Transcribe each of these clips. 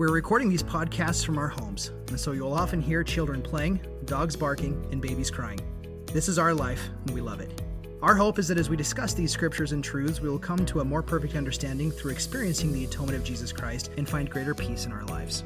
We're recording these podcasts from our homes, and so you'll often hear children playing, dogs barking, and babies crying. This is our life, and we love it. Our hope is that as we discuss these scriptures and truths, we will come to a more perfect understanding through experiencing the atonement of Jesus Christ and find greater peace in our lives.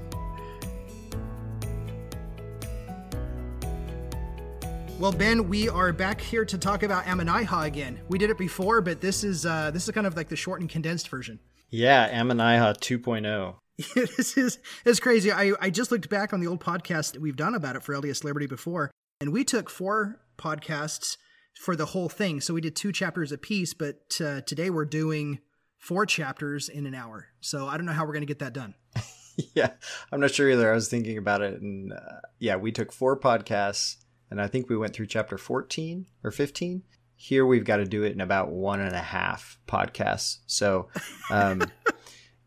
Well, Ben, we are back here to talk about Ammonihah again. We did it before, but this is uh, this is kind of like the short and condensed version. Yeah, Ammonihah 2.0. this is it's crazy. I, I just looked back on the old podcast that we've done about it for LDS Liberty before, and we took four podcasts for the whole thing. So we did two chapters a piece, but uh, today we're doing four chapters in an hour. So I don't know how we're going to get that done. yeah, I'm not sure either. I was thinking about it, and uh, yeah, we took four podcasts, and I think we went through chapter 14 or 15. Here we've got to do it in about one and a half podcasts. So. Um,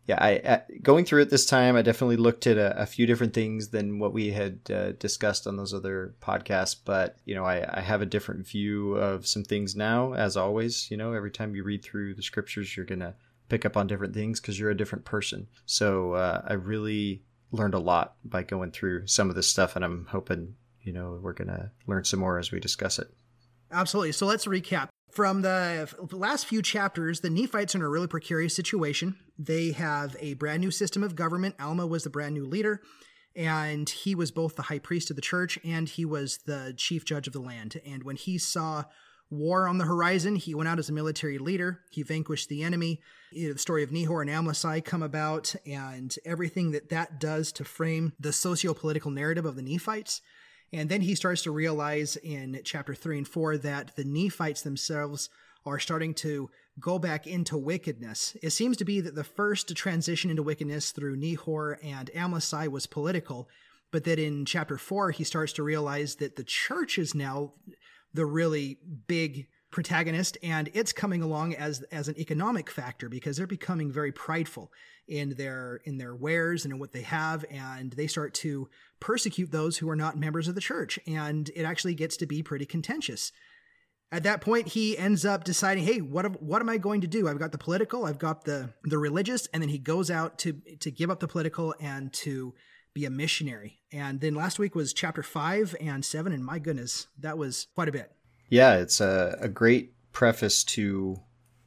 yeah, I, going through it this time, I definitely looked at a, a few different things than what we had uh, discussed on those other podcasts. But you know, I, I have a different view of some things now. As always, you know, every time you read through the scriptures, you're gonna pick up on different things because you're a different person. So uh, I really learned a lot by going through some of this stuff, and I'm hoping you know we're gonna learn some more as we discuss it. Absolutely. So let's recap. From the last few chapters, the Nephites are in a really precarious situation. They have a brand new system of government. Alma was the brand new leader, and he was both the high priest of the church and he was the chief judge of the land. And when he saw war on the horizon, he went out as a military leader. He vanquished the enemy. The story of Nehor and Amlici come about, and everything that that does to frame the socio political narrative of the Nephites. And then he starts to realize in chapter 3 and 4 that the Nephites themselves are starting to go back into wickedness. It seems to be that the first transition into wickedness through Nehor and Amlici was political, but that in chapter 4 he starts to realize that the church is now the really big protagonist and it's coming along as as an economic factor because they're becoming very prideful in their in their wares and in what they have and they start to persecute those who are not members of the church and it actually gets to be pretty contentious. At that point he ends up deciding hey what what am i going to do? I've got the political i've got the the religious and then he goes out to to give up the political and to be a missionary. And then last week was chapter 5 and 7 and my goodness that was quite a bit yeah, it's a, a great preface to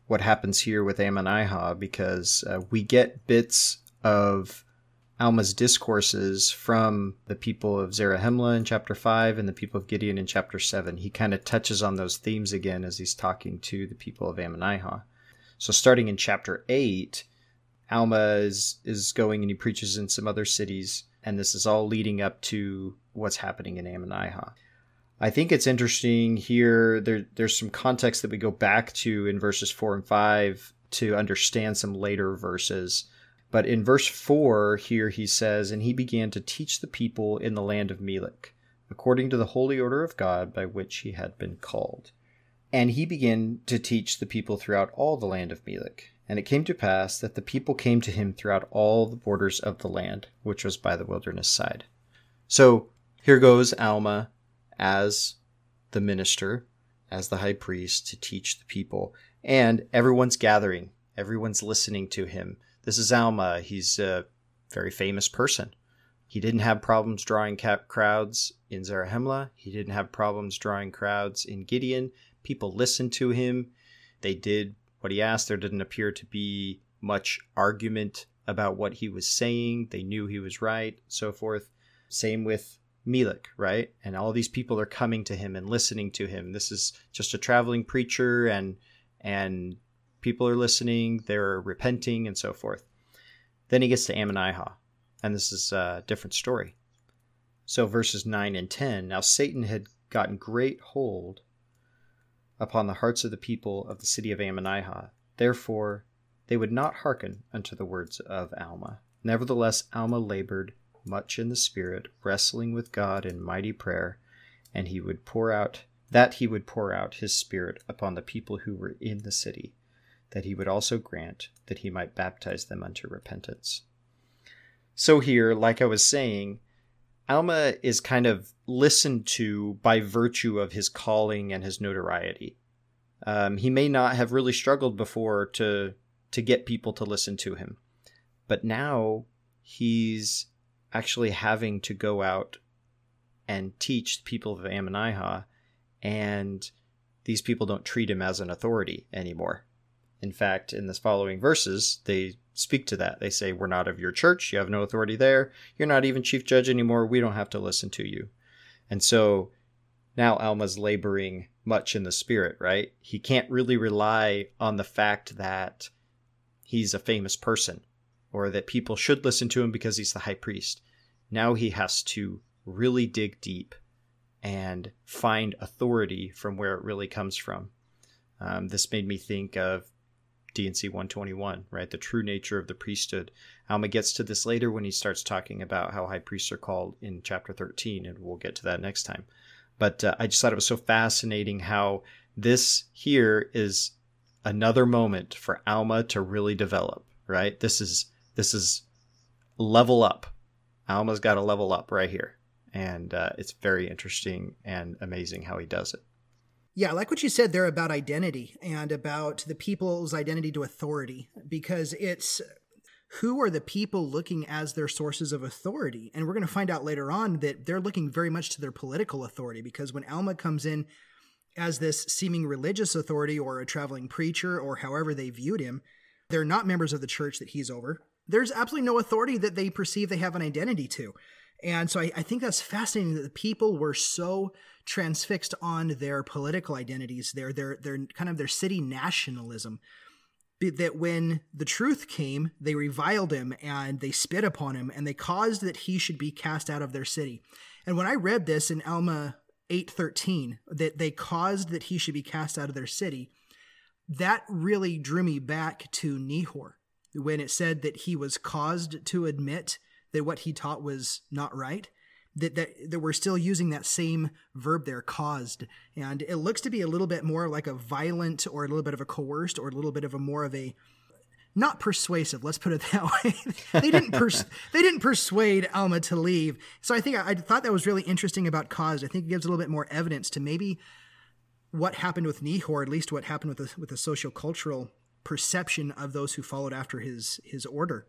what happens here with Ammonihah because uh, we get bits of Alma's discourses from the people of Zarahemla in chapter 5 and the people of Gideon in chapter 7. He kind of touches on those themes again as he's talking to the people of Ammonihah. So starting in chapter 8, Alma is, is going and he preaches in some other cities, and this is all leading up to what's happening in Ammonihah. I think it's interesting here. There, there's some context that we go back to in verses four and five to understand some later verses. But in verse four here, he says, And he began to teach the people in the land of Melech, according to the holy order of God by which he had been called. And he began to teach the people throughout all the land of Melech. And it came to pass that the people came to him throughout all the borders of the land, which was by the wilderness side. So here goes Alma as the minister, as the high priest to teach the people. And everyone's gathering, everyone's listening to him. This is Alma. He's a very famous person. He didn't have problems drawing crowds in Zarahemla. He didn't have problems drawing crowds in Gideon. People listened to him. They did what he asked. There didn't appear to be much argument about what he was saying. They knew he was right, so forth. Same with Melech, right? And all these people are coming to him and listening to him. This is just a traveling preacher and and people are listening, they're repenting and so forth. Then he gets to Ammonihah, and this is a different story. So verses 9 and 10, now Satan had gotten great hold upon the hearts of the people of the city of Ammonihah. Therefore they would not hearken unto the words of Alma. Nevertheless Alma labored much in the Spirit, wrestling with God in mighty prayer, and he would pour out that he would pour out his Spirit upon the people who were in the city, that he would also grant that he might baptize them unto repentance. So here, like I was saying, Alma is kind of listened to by virtue of his calling and his notoriety. Um, he may not have really struggled before to to get people to listen to him, but now he's actually having to go out and teach people of Ammonihah, and these people don't treat him as an authority anymore. In fact, in the following verses, they speak to that. They say, We're not of your church. You have no authority there. You're not even chief judge anymore. We don't have to listen to you. And so now Alma's laboring much in the spirit, right? He can't really rely on the fact that he's a famous person or that people should listen to him because he's the high priest. Now he has to really dig deep and find authority from where it really comes from. Um, this made me think of D&C 121, right? The true nature of the priesthood. Alma gets to this later when he starts talking about how high priests are called in chapter 13, and we'll get to that next time. But uh, I just thought it was so fascinating how this here is another moment for Alma to really develop, right? This is this is level up. Alma's got to level up right here, and uh, it's very interesting and amazing how he does it. Yeah, I like what you said there about identity and about the people's identity to authority, because it's who are the people looking as their sources of authority? And we're going to find out later on that they're looking very much to their political authority, because when Alma comes in as this seeming religious authority or a traveling preacher or however they viewed him, they're not members of the church that he's over. There's absolutely no authority that they perceive they have an identity to. And so I, I, think that's fascinating that the people were so transfixed on their political identities, their their their kind of their city nationalism, that when the truth came, they reviled him and they spit upon him and they caused that he should be cast out of their city. And when I read this in Alma 8:13, that they caused that he should be cast out of their city, that really drew me back to Nehor when it said that he was caused to admit that what he taught was not right that, that that we're still using that same verb there caused. And it looks to be a little bit more like a violent or a little bit of a coerced or a little bit of a more of a not persuasive let's put it that way. They didn't pers- they didn't persuade alma to leave. So i think I, I thought that was really interesting about caused. I think it gives a little bit more evidence to maybe what happened with Nehor, at least what happened with the, with the social cultural perception of those who followed after his his order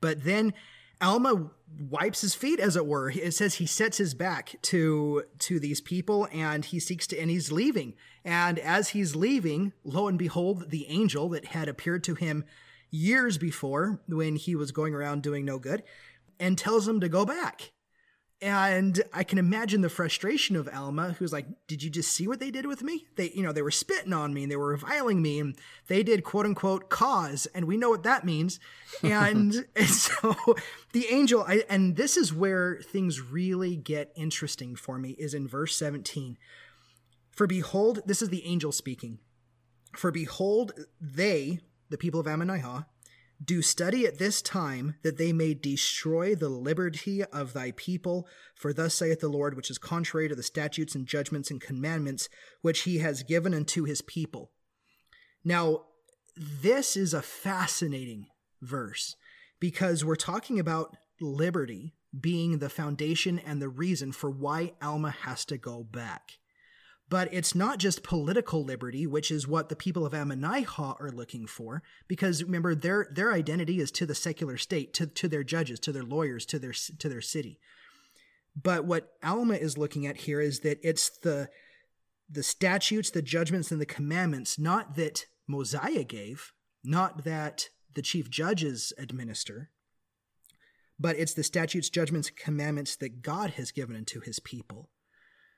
but then Alma wipes his feet, as it were. It says he sets his back to to these people, and he seeks to, and he's leaving. And as he's leaving, lo and behold, the angel that had appeared to him years before, when he was going around doing no good, and tells him to go back. And I can imagine the frustration of Alma, who's like, "Did you just see what they did with me? They, you know, they were spitting on me and they were reviling me, and they did quote unquote cause, and we know what that means." And, and so the angel, I, and this is where things really get interesting for me, is in verse seventeen. For behold, this is the angel speaking. For behold, they, the people of Ammonihah, do study at this time that they may destroy the liberty of thy people. For thus saith the Lord, which is contrary to the statutes and judgments and commandments which he has given unto his people. Now, this is a fascinating verse because we're talking about liberty being the foundation and the reason for why Alma has to go back. But it's not just political liberty, which is what the people of Ammonihah are looking for, because remember their their identity is to the secular state, to, to their judges, to their lawyers, to their to their city. But what Alma is looking at here is that it's the the statutes, the judgments, and the commandments, not that Mosiah gave, not that the chief judges administer, but it's the statutes, judgments, commandments that God has given unto his people.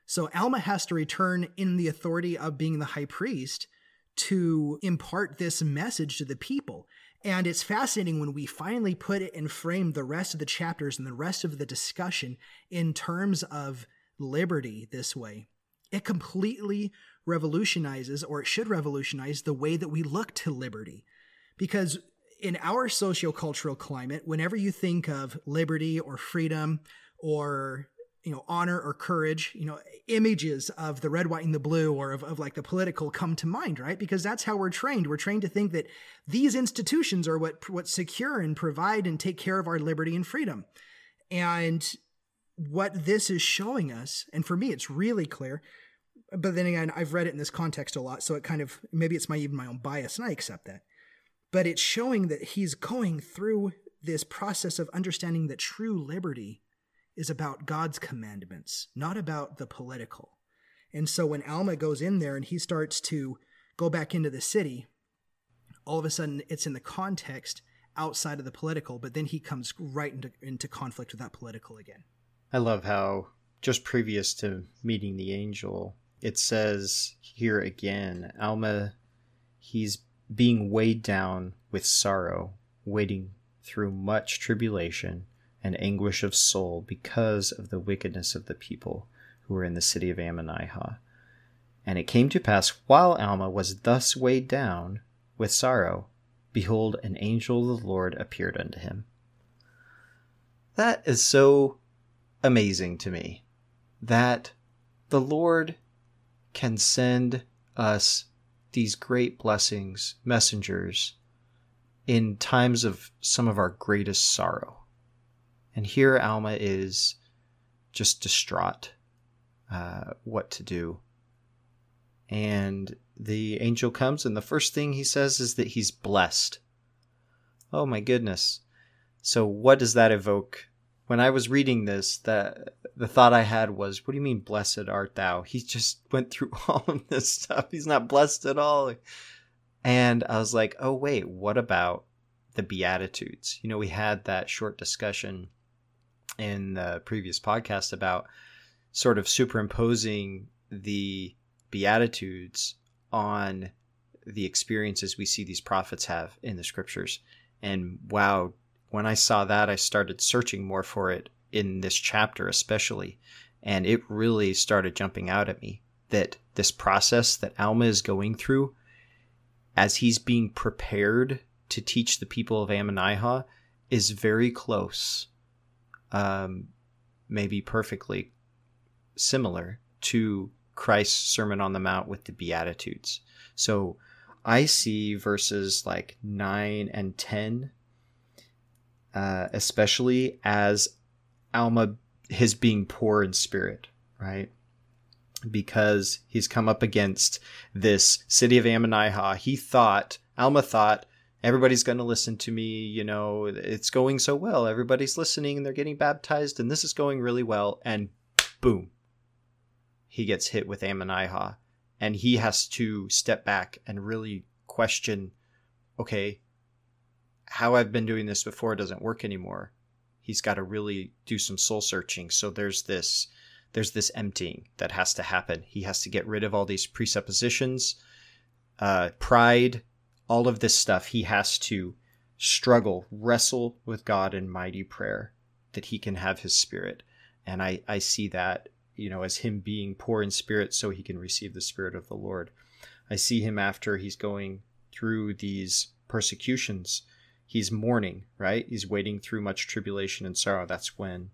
So Alma has to return in the authority of being the high priest to impart this message to the people. And it's fascinating when we finally put it and frame the rest of the chapters and the rest of the discussion in terms of liberty this way. It completely revolutionizes, or it should revolutionize, the way that we look to liberty. Because in our sociocultural climate, whenever you think of liberty or freedom or you know honor or courage you know images of the red white and the blue or of, of like the political come to mind right? Because that's how we're trained. We're trained to think that these institutions are what what secure and provide and take care of our liberty and freedom. And what this is showing us and for me it's really clear but then again i've read it in this context a lot so it kind of maybe it's my even my own bias and i accept that. But it's showing that he's going through this process of understanding that true liberty is about God's commandments, not about the political. And so when Alma goes in there and he starts to go back into the city, all of a sudden it's in the context outside of the political, but then he comes right into, into conflict with that political again. I love how just previous to meeting the angel, it says here again, Alma, he's being weighed down with sorrow, waiting through much tribulation and anguish of soul because of the wickedness of the people who were in the city of Ammonihah. And it came to pass, while Alma was thus weighed down with sorrow, behold, an angel of the Lord appeared unto him. That is so amazing to me that the Lord can send us these great blessings, messengers, in times of some of our greatest sorrow. And here Alma is just distraught uh, what to do. And the angel comes, and the first thing he says is that he's blessed. Oh my goodness. So, what does that evoke? When I was reading this, the, the thought I had was, What do you mean, blessed art thou? He just went through all of this stuff. He's not blessed at all. And I was like, Oh, wait, what about the Beatitudes? You know, we had that short discussion in the previous podcast about sort of superimposing the Beatitudes on the experiences we see these prophets have in the scriptures. And wow, when I saw that, I started searching more for it in this chapter, especially. And it really started jumping out at me that this process that Alma is going through as he's being prepared to teach the people of Ammonihah is very close um, maybe perfectly similar to Christ's Sermon on the Mount with the Beatitudes. So I see verses like 9 and 10, uh, especially as Alma, his being poor in spirit, right? Because he's come up against this city of Ammonihah. He thought, Alma thought, everybody's going to listen to me. You know, it's going so well. Everybody's listening and they're getting baptized, and this is going really well. And boom, he gets hit with Ammonihah. And he has to step back and really question okay, how I've been doing this before doesn't work anymore. He's got to really do some soul searching. So there's this there's this emptying that has to happen. He has to get rid of all these presuppositions, uh, pride, all of this stuff, he has to struggle, wrestle with God in mighty prayer that he can have his spirit. And I, I see that, you know, as him being poor in spirit so he can receive the spirit of the Lord. I see him after he's going through these persecutions. He's mourning, right? He's waiting through much tribulation and sorrow. That's when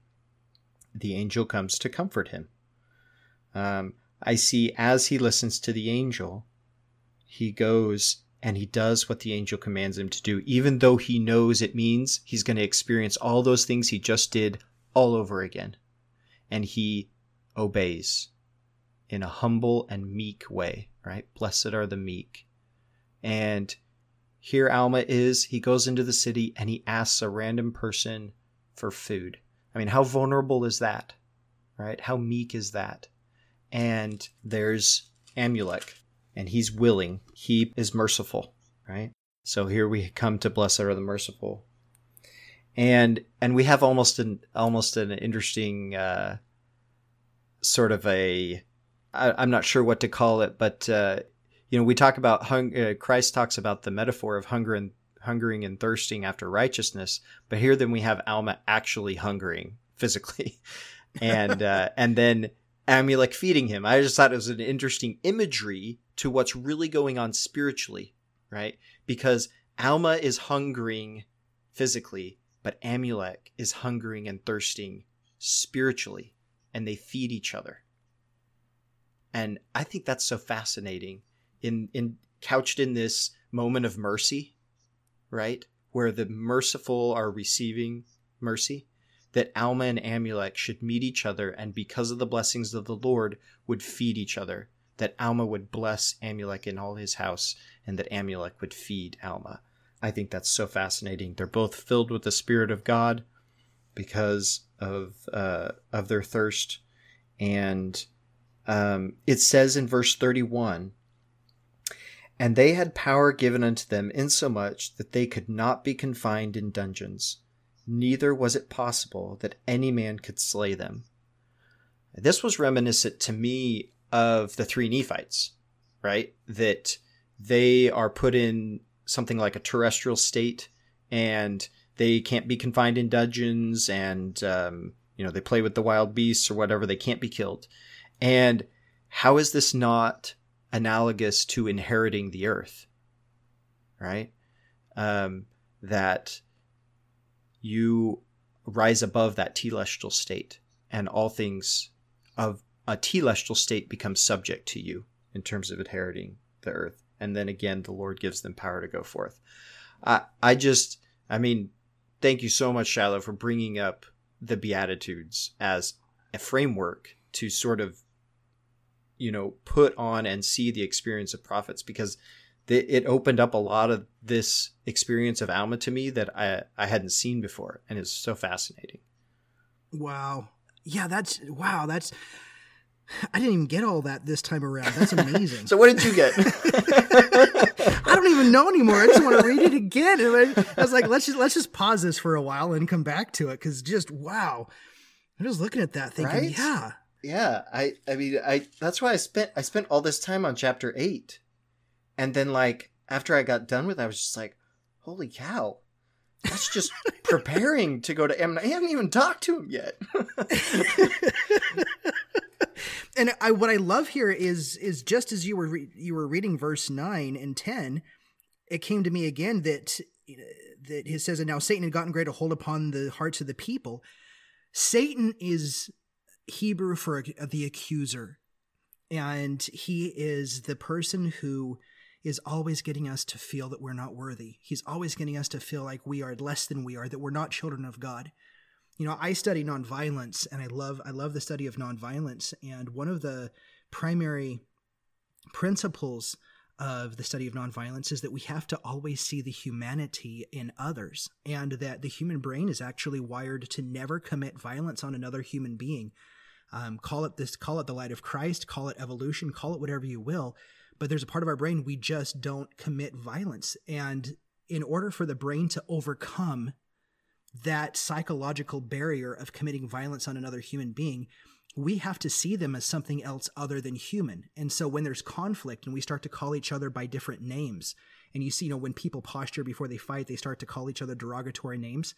the angel comes to comfort him. Um, I see as he listens to the angel, he goes and he does what the angel commands him to do, even though he knows it means he's going to experience all those things he just did all over again. And he obeys in a humble and meek way, right? Blessed are the meek. And here Alma is, he goes into the city and he asks a random person for food. I mean, how vulnerable is that? Right? How meek is that? And there's Amulek, and he's willing. He is merciful, right? So here we come to blessed are the merciful. And and we have almost an almost an interesting uh, sort of a I, am not sure what to call it, but uh, you know we talk about hung, uh, Christ talks about the metaphor of hunger and hungering and thirsting after righteousness, but here then we have Alma actually hungering physically, and uh, and then Amulek feeding him. I just thought it was an interesting imagery to what's really going on spiritually, right? Because Alma is hungering physically, but Amulek is hungering and thirsting spiritually, and they feed each other. And I think that's so fascinating in in couched in this moment of mercy, right? Where the merciful are receiving mercy, that Alma and Amulek should meet each other and because of the blessings of the Lord would feed each other. That Alma would bless Amulek in all his house and that Amulek would feed Alma. I think that's so fascinating. They're both filled with the Spirit of God because of uh, of their thirst, and um, it says in verse thirty one. And they had power given unto them insomuch that they could not be confined in dungeons, neither was it possible that any man could slay them. This was reminiscent to me of the three Nephites, right? That they are put in something like a terrestrial state and they can't be confined in dungeons and um, you know they play with the wild beasts or whatever they can't be killed and how is this not analogous to inheriting the earth right um, that you rise above that telestial state and all things of a telestial state become subject to you in terms of inheriting the earth. And then again the lord gives them power to go forth. I i just i mean thank you so much shiloh for bringing up the beatitudes as a framework to sort of you know put on and see the experience of prophets because it opened up a lot of this experience of alma to me that i i hadn't seen before and it's so fascinating wow yeah that's wow that's I didn't even get all that this time around. That's amazing. so what did you get? I don't even know anymore. I just want to read it again. And I was like, let's just let's just pause this for a while and come back to it because just wow. I'm just looking at that thinking, right? yeah. Yeah. I I mean I that's why I spent I spent all this time on chapter eight. And then like after I got done with it, I was just like, holy cow. That's just preparing to go to M. I haven't even talked to him yet and I, what I love here is is just as you were re- you were reading verse nine and ten, it came to me again that that it says, "And now Satan had gotten great a hold upon the hearts of the people." Satan is Hebrew for the accuser, and he is the person who is always getting us to feel that we're not worthy. He's always getting us to feel like we are less than we are, that we're not children of God you know, I study nonviolence and I love I love the study of nonviolence and one of the primary principles of the study of nonviolence is that we have to always see the humanity in others and that the human brain is actually wired to never commit violence on another human being. Um, call it this, call it the light of Christ, call it evolution, call it whatever you will. But there's a part of our brain we just don't commit violence. And in order for the brain to overcome that psychological barrier of committing violence on another human being, we have to see them as something else other than human. And so when there's conflict and we start to call each other by different names, and you see, you know, when people posture before they fight, they start to call each other derogatory names.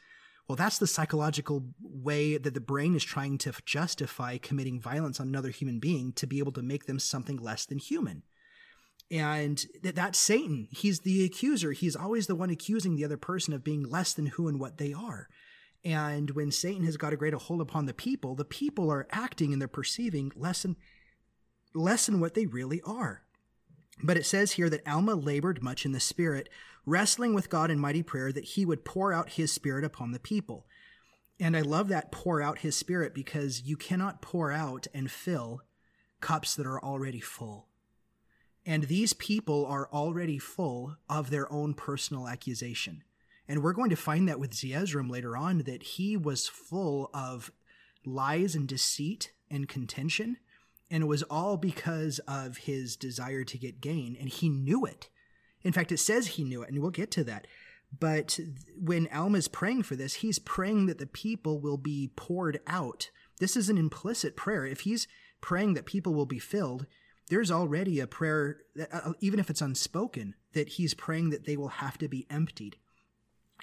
Well, that's the psychological way that the brain is trying to justify committing violence on another human being to be able to make them something less than human and that's Satan. He's the accuser. He's always the one accusing the other person of being less than who and what they are. And when Satan has got a greater hold upon the people, the people are acting and they're perceiving less than, less than what they really are. But it says here that Alma labored much in the Spirit, wrestling with God in mighty prayer that he would pour out his Spirit upon the people. And I love that pour out his Spirit because you cannot pour out and fill cups that are already full. And these people are already full of their own personal accusation. And we're going to find that with Zeezrom later on, that he was full of lies and deceit and contention. And it was all because of his desire to get gain. And he knew it. In fact, it says he knew it, and we'll get to that. But when Alma's praying for this, he's praying that the people will be poured out. This is an implicit prayer. If he's praying that people will be filled, there's already a prayer, that, uh, even if it's unspoken, that he's praying that they will have to be emptied.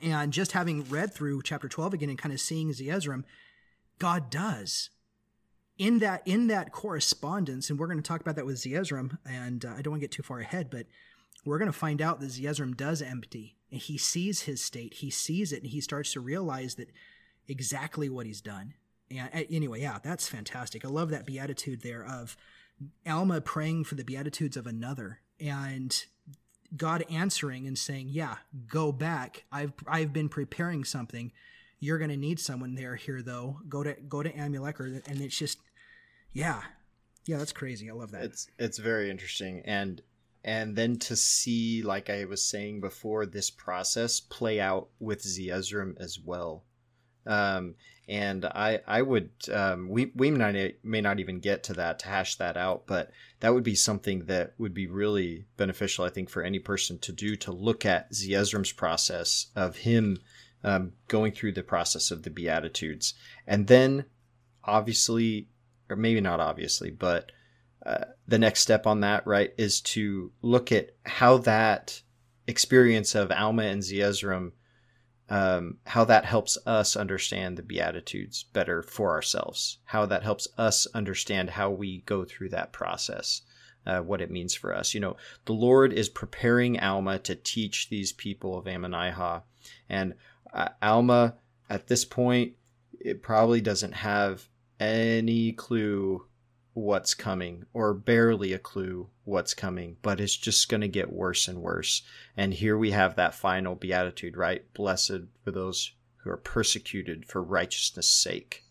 And just having read through chapter 12 again and kind of seeing Zeezrom, God does. In that in that correspondence, and we're going to talk about that with Zeezrom, and uh, I don't want to get too far ahead, but we're going to find out that Zeezrom does empty and he sees his state, he sees it, and he starts to realize that exactly what he's done. And anyway, yeah, that's fantastic. I love that beatitude there of Alma praying for the beatitudes of another and God answering and saying, "Yeah, go back. I've I've been preparing something. You're to need someone there here though. Go to go to Amulek or and it's just yeah. Yeah, that's crazy. I love that. It's it's very interesting and and then to see like I was saying before this process play out with Zeezrom as well. Um, and I I would um, we we may not, may not even get to that to hash that out, but that would be something that would be really beneficial, I think, for any person to do to look at Zeezrom's process of him um, going through the process of the Beatitudes, and then obviously, or maybe not obviously, but uh, the next step on that right is to look at how that experience of Alma and Zeezrom um, how that helps us understand the Beatitudes better for ourselves, how that helps us understand how we go through that process, uh, what it means for us. You know, the Lord is preparing Alma to teach these people of Ammonihah. And uh, Alma, at this point, it probably doesn't have any clue what's coming or barely a clue what's coming, but it's just going to get worse and worse. And here we have that final beatitude, right? Blessed for those who are persecuted for righteousness' sake.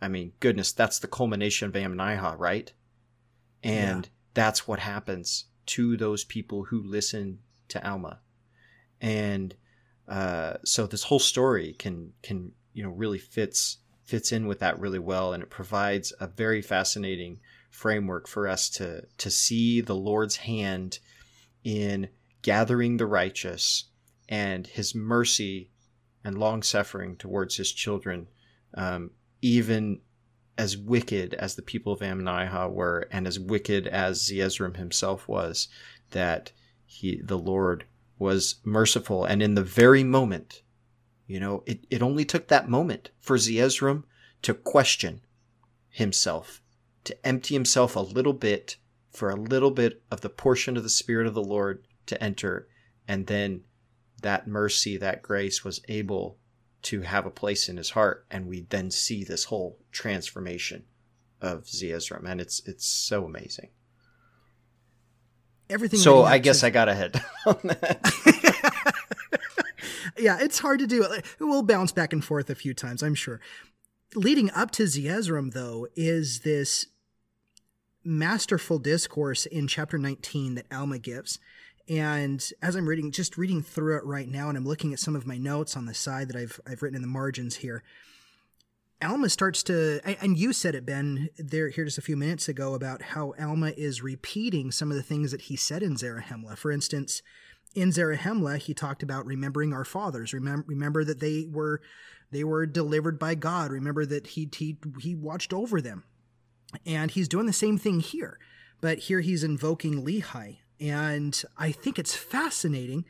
I mean, goodness, that's the culmination of Ammonihah, right? And yeah. that's what happens to those people who listen to Alma. And uh, so this whole story can can you know really fits fits in with that really well, and it provides a very fascinating framework for us to to see the Lord's hand in gathering the righteous and His mercy and long suffering towards His children, um, even as wicked as the people of Ammonihah were, and as wicked as Zeezrom himself was, that he the Lord was merciful, and in the very moment you know, it, it only took that moment for Zeezrom to question himself, to empty himself a little bit for a little bit of the portion of the Spirit of the Lord to enter. And then that mercy, that grace was able to have a place in his heart. And we then see this whole transformation of Zeezrom. And it's, it's so amazing. Everything. So I guess to... I got ahead on that. Yeah, it's hard to do. We'll bounce back and forth a few times, I'm sure. Leading up to Zeezrom, though, is this masterful discourse in chapter 19 that Alma gives. And as I'm reading, just reading through it right now, and I'm looking at some of my notes on the side that I've I've written in the margins here. Alma starts to, and you said it, Ben, there here just a few minutes ago about how Alma is repeating some of the things that he said in Zarahemla. For instance, in Zarahemla, he talked about remembering our fathers. Remember, remember that they were they were delivered by God. Remember that he he he watched over them, and he's doing the same thing here. But here he's invoking Lehi, and I think it's fascinating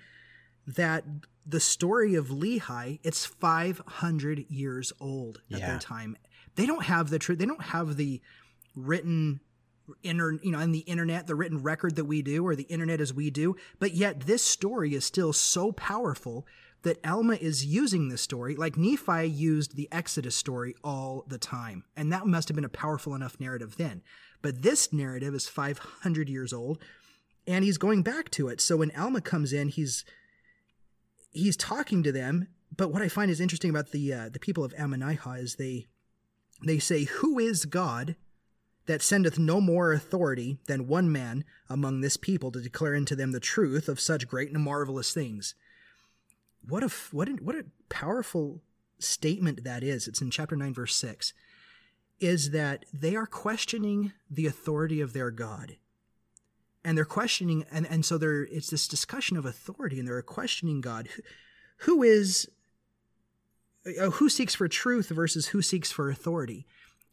that the story of Lehi it's 500 years old at yeah. their time. They don't have the truth. They don't have the written inter, you know, in the internet, the written record that we do, or the internet as we do. But yet, this story is still so powerful that Alma is using this story. Like Nephi used the Exodus story all the time, and that must have been a powerful enough narrative then. But this narrative is 500 years old, and he's going back to it. So when Alma comes in, he's he's talking to them. But what I find is interesting about the uh, the people of Ammonihah is they they say, "Who is God?" That sendeth no more authority than one man among this people to declare unto them the truth of such great and marvelous things. What a what a, what a powerful statement that is. It's in chapter 9 verse 6. Is that they are questioning the authority of their God. And they're questioning and and so there it's this discussion of authority and they're questioning God who is uh, who seeks for truth versus who seeks for authority.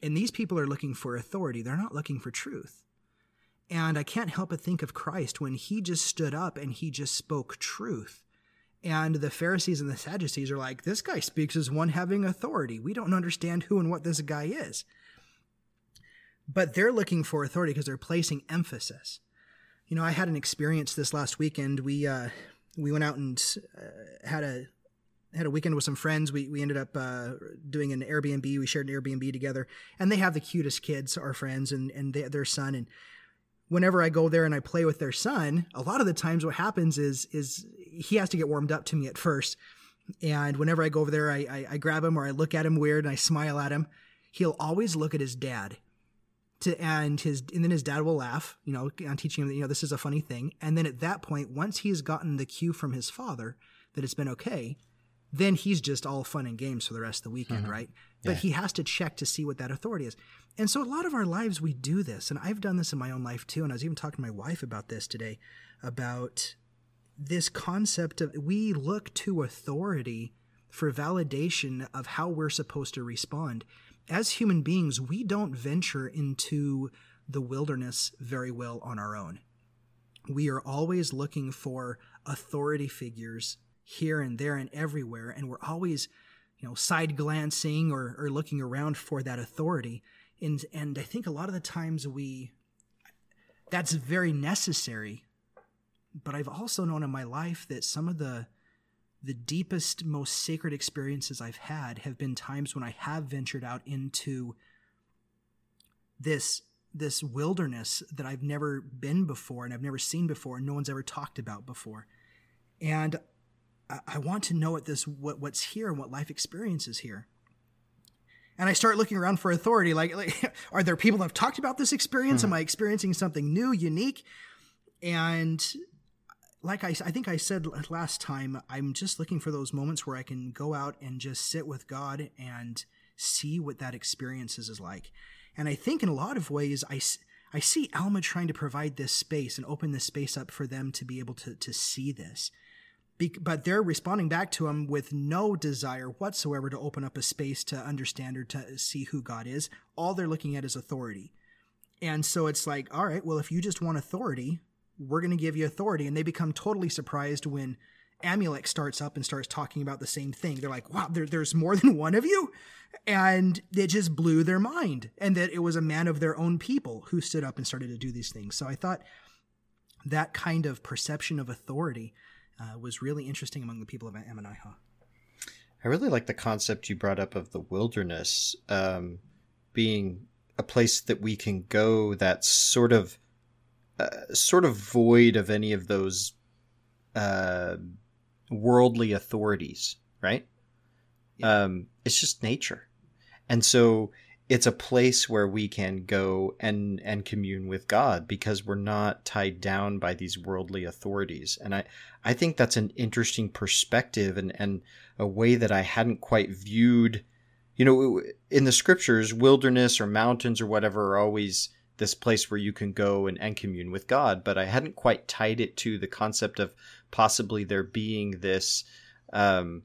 And these people are looking for authority, they're not looking for truth. And I can't help but think of Christ when he just stood up and he just spoke truth. And the Pharisees and the Sadducees are like, this guy speaks as one having authority. We don't understand who and what this guy is. But they're looking for authority because they're placing emphasis. You know, I had an experience this last weekend. We, uh, we went out and uh, had a had a weekend with some friends. We we ended up uh, doing an Airbnb. We shared an Airbnb together, and they have the cutest kids, our friends, and and they, their son. And whenever I go there and I play with their son, a lot of the times what happens is is he has to get warmed up to me at first. And whenever I go over there, I, I, I grab him or I look at him weird and I smile at him. He'll always look at his dad to and his and then his dad will laugh, you know, on teaching him that you know this is a funny thing. And then at that point, once he's gotten the cue from his father that it's been okay, then he's just all fun and games for the rest of the weekend, mm-hmm. right? But yeah. he has to check to see what that authority is. And so a lot of our lives we do this, and I've done this in my own life too. And I was even talking to my wife about this today about this concept of we look to authority for validation of how we're supposed to respond as human beings, we don't venture into the wilderness very well on our own. We are always looking for authority figures here and there and everywhere, and we're always, you know, side glancing or, or looking around for that authority. And and I think a lot of the times we that's very necessary. But I've also known in my life that some of the the deepest, most sacred experiences I've had have been times when I have ventured out into this this wilderness that I've never been before and I've never seen before and no one's ever talked about before. And I, I want to know what this what, what's here and what life experience is here. And I start looking around for authority. Like, like are there people that have talked about this experience? Hmm. Am I experiencing something new, unique? And like I, I think I said last time, I'm just looking for those moments where I can go out and just sit with God and see what that experience is like. And I think in a lot of ways, I, I see Alma trying to provide this space and open this space up for them to be able to, to see this. Be- but they're responding back to him with no desire whatsoever to open up a space to understand or to see who God is. All they're looking at is authority. And so it's like, all right, well, if you just want authority, we're going to give you authority. And they become totally surprised when Amulek starts up and starts talking about the same thing. They're like, wow, there, there's more than one of you? And it just blew their mind. And that it was a man of their own people who stood up and started to do these things. So I thought that kind of perception of authority uh, was really interesting among the people of Ammonihah. I really like the concept you brought up of the wilderness um, being a place that we can go that's sort of uh, sort of void of any of those uh, worldly authorities, right? Yeah. Um, it's just nature, and so it's a place where we can go and and commune with God because we're not tied down by these worldly authorities. And I I think that's an interesting perspective and and a way that I hadn't quite viewed. You know, in the scriptures, wilderness or mountains or whatever are always this place where you can go and, and commune with God. But I hadn't quite tied it to the concept of possibly there being this um,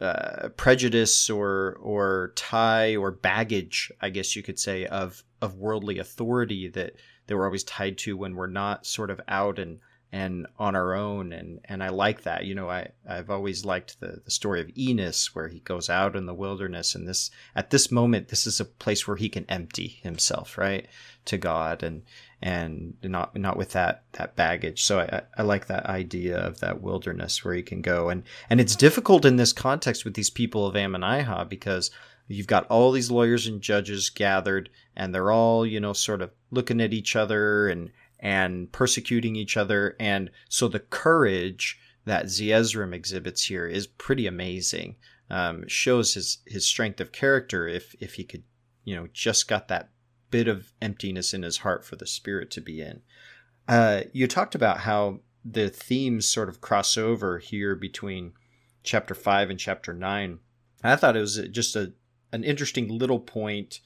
uh, prejudice or or tie or baggage, I guess you could say, of of worldly authority that that we're always tied to when we're not sort of out and and on our own. And and I like that. You know I I've always liked the the story of Enos where he goes out in the wilderness and this at this moment this is a place where he can empty himself right to God. And and not not with that that baggage so I I like that idea of that wilderness where you can go and and it's difficult in this context with these people of Ammonihah because you've got all these lawyers and judges gathered and they're all you know sort of looking at each other and and persecuting each other. And so the courage that Zeezrom exhibits here is pretty amazing. Um, shows his his strength of character if if he could, you know, just got that bit of emptiness in his heart for the spirit to be in. Uh, you talked about how the themes sort of cross over here between chapter five and chapter nine. I thought it was just a an interesting little point.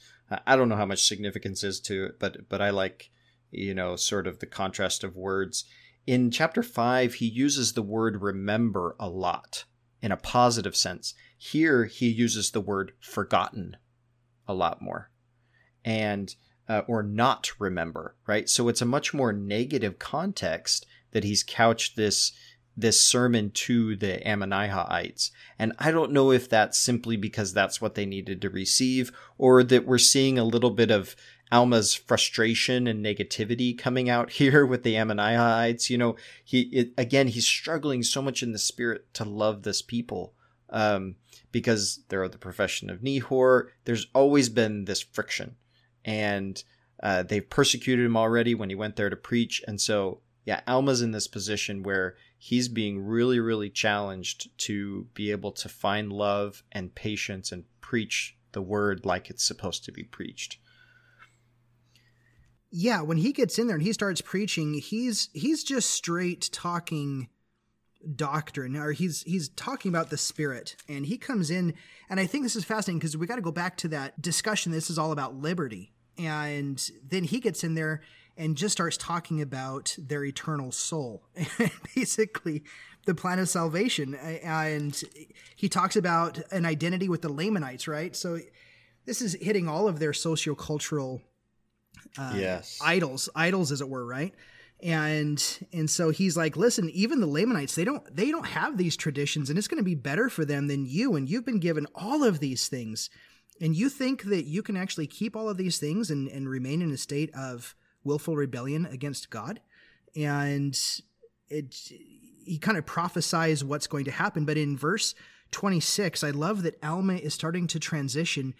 I don't know how much significance is to it, but but I like you know, sort of the contrast of words. In chapter 5, he uses the word remember a lot in a positive sense. Here, he uses the word forgotten a lot more. And uh, or not remember, right? So it's a much more negative context that he's couched this this sermon to the Ammonihahites. And I don't know if that's simply because that's what they needed to receive or that we're seeing a little bit of Alma's frustration and negativity coming out here with the Ammonites. You know, he it, again he's struggling so much in the spirit to love this people um, because they're the profession of Nehor. There's always been this friction, and uh, they've persecuted him already when he went there to preach, and so yeah, Alma's in this position where he's being really, really challenged to be able to find love and patience and preach the word like it's supposed to be preached. Yeah, when he gets in there and he starts preaching, he's he's just straight talking doctrine or he's he's talking about the spirit and he comes in and I think this is fascinating because we got to go back to that discussion this is all about liberty. And then he gets in there and just starts talking about their eternal soul and basically the plan of salvation. And he talks about an identity with the Lamanites right? So this is hitting all of their sociocultural uh, yes. idols idols as it were right and and so he's like listen even the lamanites they don't they don't have these traditions and it's going to be better for them than you and you've been given all of these things. And you think that you can actually keep all of these things and, and remain in a state of willful rebellion against god? And it he kind of prophesies what's going to happen. But in verse 26 i love that alma is starting to transition.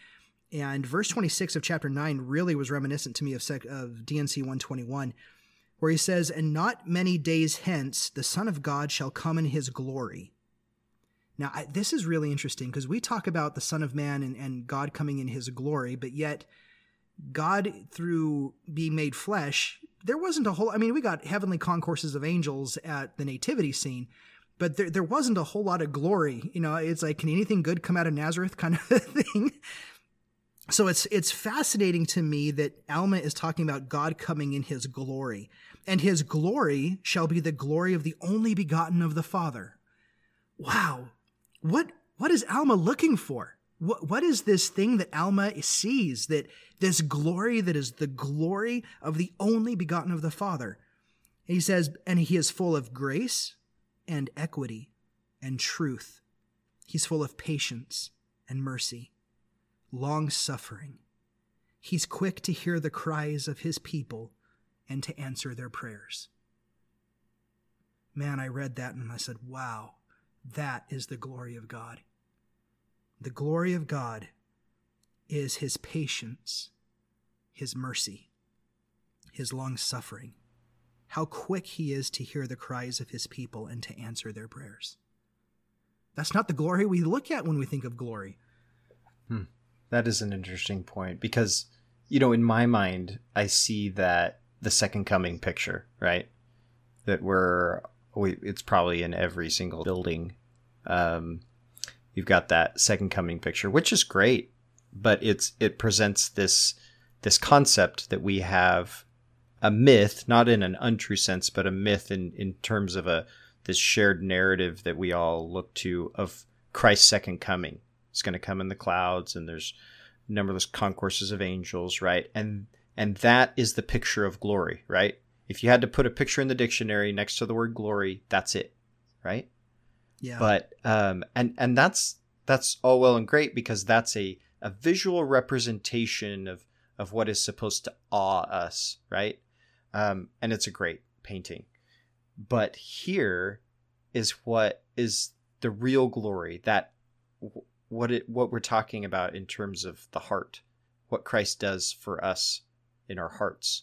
And verse 26 of chapter 9 really was reminiscent to me of, sec- of D&C 121, where he says, And not many days hence the Son of God shall come in his glory. Now, I, this is really interesting because we talk about the Son of Man and, and God coming in his glory, but yet God, through being made flesh, there wasn't a whole, I mean, we got heavenly concourses of angels at the nativity scene, but there, there wasn't a whole lot of glory. You know, it's like, can anything good come out of Nazareth kind of thing? So it's it's fascinating to me that Alma is talking about God coming in his glory. And his glory shall be the glory of the only begotten of the Father. Wow. What what is Alma looking for? What what is this thing that Alma sees that this glory that is the glory of the only begotten of the Father? And he says, and he is full of grace and equity and truth. He's full of patience and mercy long suffering. He's quick to hear the cries of his people and to answer their prayers. Man, I read that and I said, wow, that is the glory of God. The glory of God is his patience, his mercy, his long suffering, how quick he is to hear the cries of his people and to answer their prayers. That's not the glory we look at when we think of glory. Hmm. That is an interesting point because, you know, in my mind, I see that the second coming picture, right? That we're, we, it's probably in every single building. Um, you've got that second coming picture, which is great, but it's, it presents this, this concept that we have a myth, not in an untrue sense, but a myth in, in terms of a, this shared narrative that we all look to of Christ's second coming it's going to come in the clouds, and there's numberless concourses of angels, right? And and that is the picture of glory, right? If you had to put a picture in the dictionary next to the word glory, that's it, right? Yeah. But um, and and that's that's all well and great because that's a a visual representation of of what is supposed to awe us, right? Um, and it's a great painting. But here is what is the real glory that what it what we're talking about in terms of the heart, what Christ does for us in our hearts,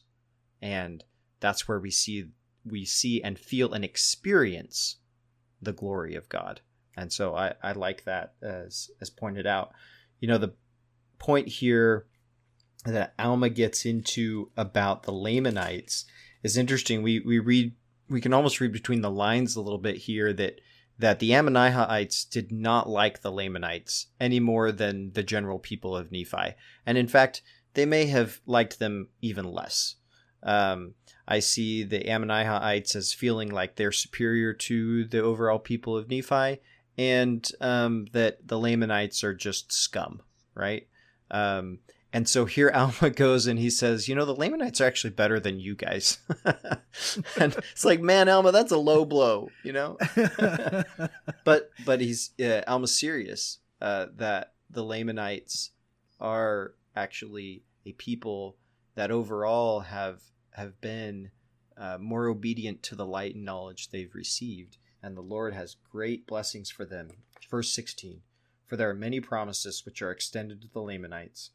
and that's where we see we see and feel and experience the glory of God. And so I, I like that as as pointed out. You know, the point here that Alma gets into about the Lamanites is interesting. We we read we can almost read between the lines a little bit here that that the Ammonihahites did not like the Lamanites any more than the general people of Nephi. And in fact, they may have liked them even less. Um, I see the Ammonihahites as feeling like they're superior to the overall people of Nephi, and um, that the Lamanites are just scum, right? Um, and so here Alma goes and he says, you know, the Lamanites are actually better than you guys. and it's like, man, Alma, that's a low blow, you know? but but he's uh, Alma's serious uh, that the Lamanites are actually a people that overall have have been uh, more obedient to the light and knowledge they've received, and the Lord has great blessings for them. Verse 16 For there are many promises which are extended to the Lamanites.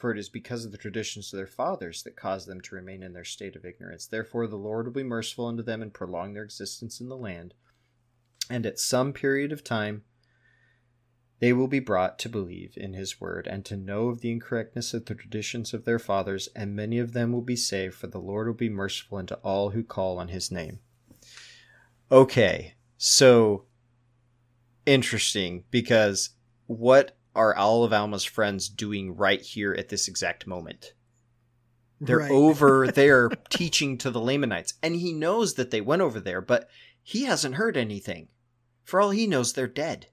For it is because of the traditions of their fathers that caused them to remain in their state of ignorance. Therefore, the Lord will be merciful unto them and prolong their existence in the land. And at some period of time, they will be brought to believe in his word and to know of the incorrectness of the traditions of their fathers, and many of them will be saved, for the Lord will be merciful unto all who call on his name. Okay, so interesting because what are all of Alma's friends doing right here at this exact moment? They're right. over there teaching to the Lamanites, and he knows that they went over there, but he hasn't heard anything. For all he knows, they're dead.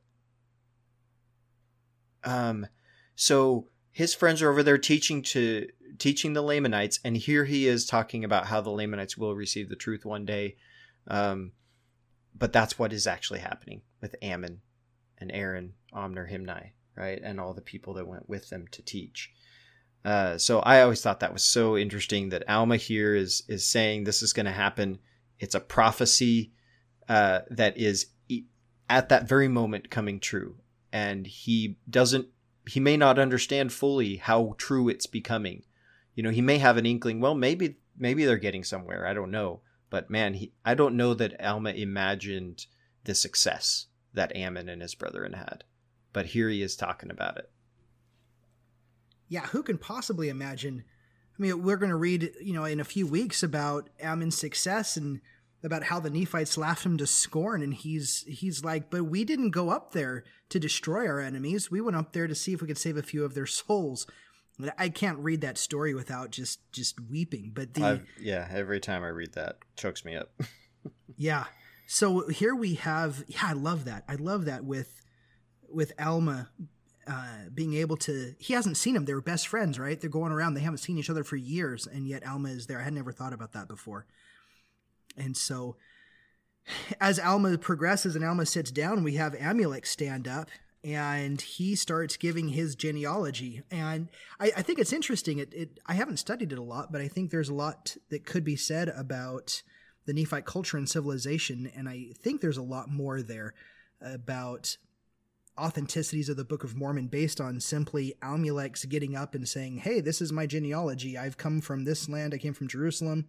Um, so his friends are over there teaching to teaching the Lamanites, and here he is talking about how the Lamanites will receive the truth one day. Um, but that's what is actually happening with Ammon and Aaron, Omner, Himni, right, and all the people that went with them to teach. Uh, so I always thought that was so interesting that Alma here is is saying this is going to happen. It's a prophecy uh, that is at that very moment coming true and he doesn't he may not understand fully how true it's becoming you know he may have an inkling well maybe maybe they're getting somewhere i don't know but man he, i don't know that alma imagined the success that ammon and his brethren had but here he is talking about it yeah who can possibly imagine i mean we're going to read you know in a few weeks about ammon's success and about how the Nephites laughed him to scorn, and he's he's like, "But we didn't go up there to destroy our enemies. We went up there to see if we could save a few of their souls." I can't read that story without just just weeping. But the I've, yeah, every time I read that, chokes me up. yeah. So here we have yeah, I love that. I love that with with Alma uh, being able to he hasn't seen him. They were best friends, right? They're going around. They haven't seen each other for years, and yet Alma is there. I had never thought about that before. And so as Alma progresses and Alma sits down, we have Amulek stand up and he starts giving his genealogy. And I, I think it's interesting. It, it, I haven't studied it a lot, but I think there's a lot that could be said about the Nephite culture and civilization. And I think there's a lot more there about authenticities of the Book of Mormon based on simply Amulek's getting up and saying, Hey, this is my genealogy. I've come from this land. I came from Jerusalem.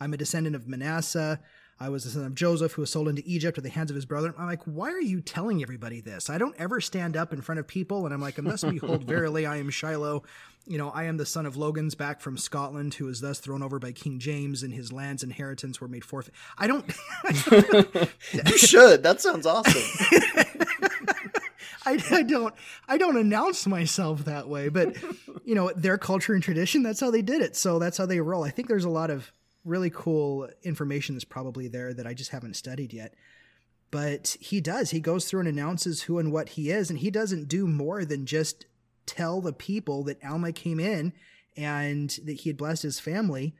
I'm a descendant of Manasseh. I was the son of Joseph who was sold into Egypt at the hands of his brother. I'm like, why are you telling everybody this? I don't ever stand up in front of people and I'm like, thus behold, verily I am Shiloh. You know, I am the son of Logans back from Scotland, who was thus thrown over by King James, and his land's inheritance were made forfeit. I don't. you should. That sounds awesome. I, I, don't I don't announce myself that way, but you know their culture and tradition. That's how they did it. So that's how they roll. I think there's a lot of really cool information that's probably there that I just haven't studied yet. But he does. He goes through and announces who and what he is, and he doesn't do more than just tell the people that Alma came in and that he had blessed his family,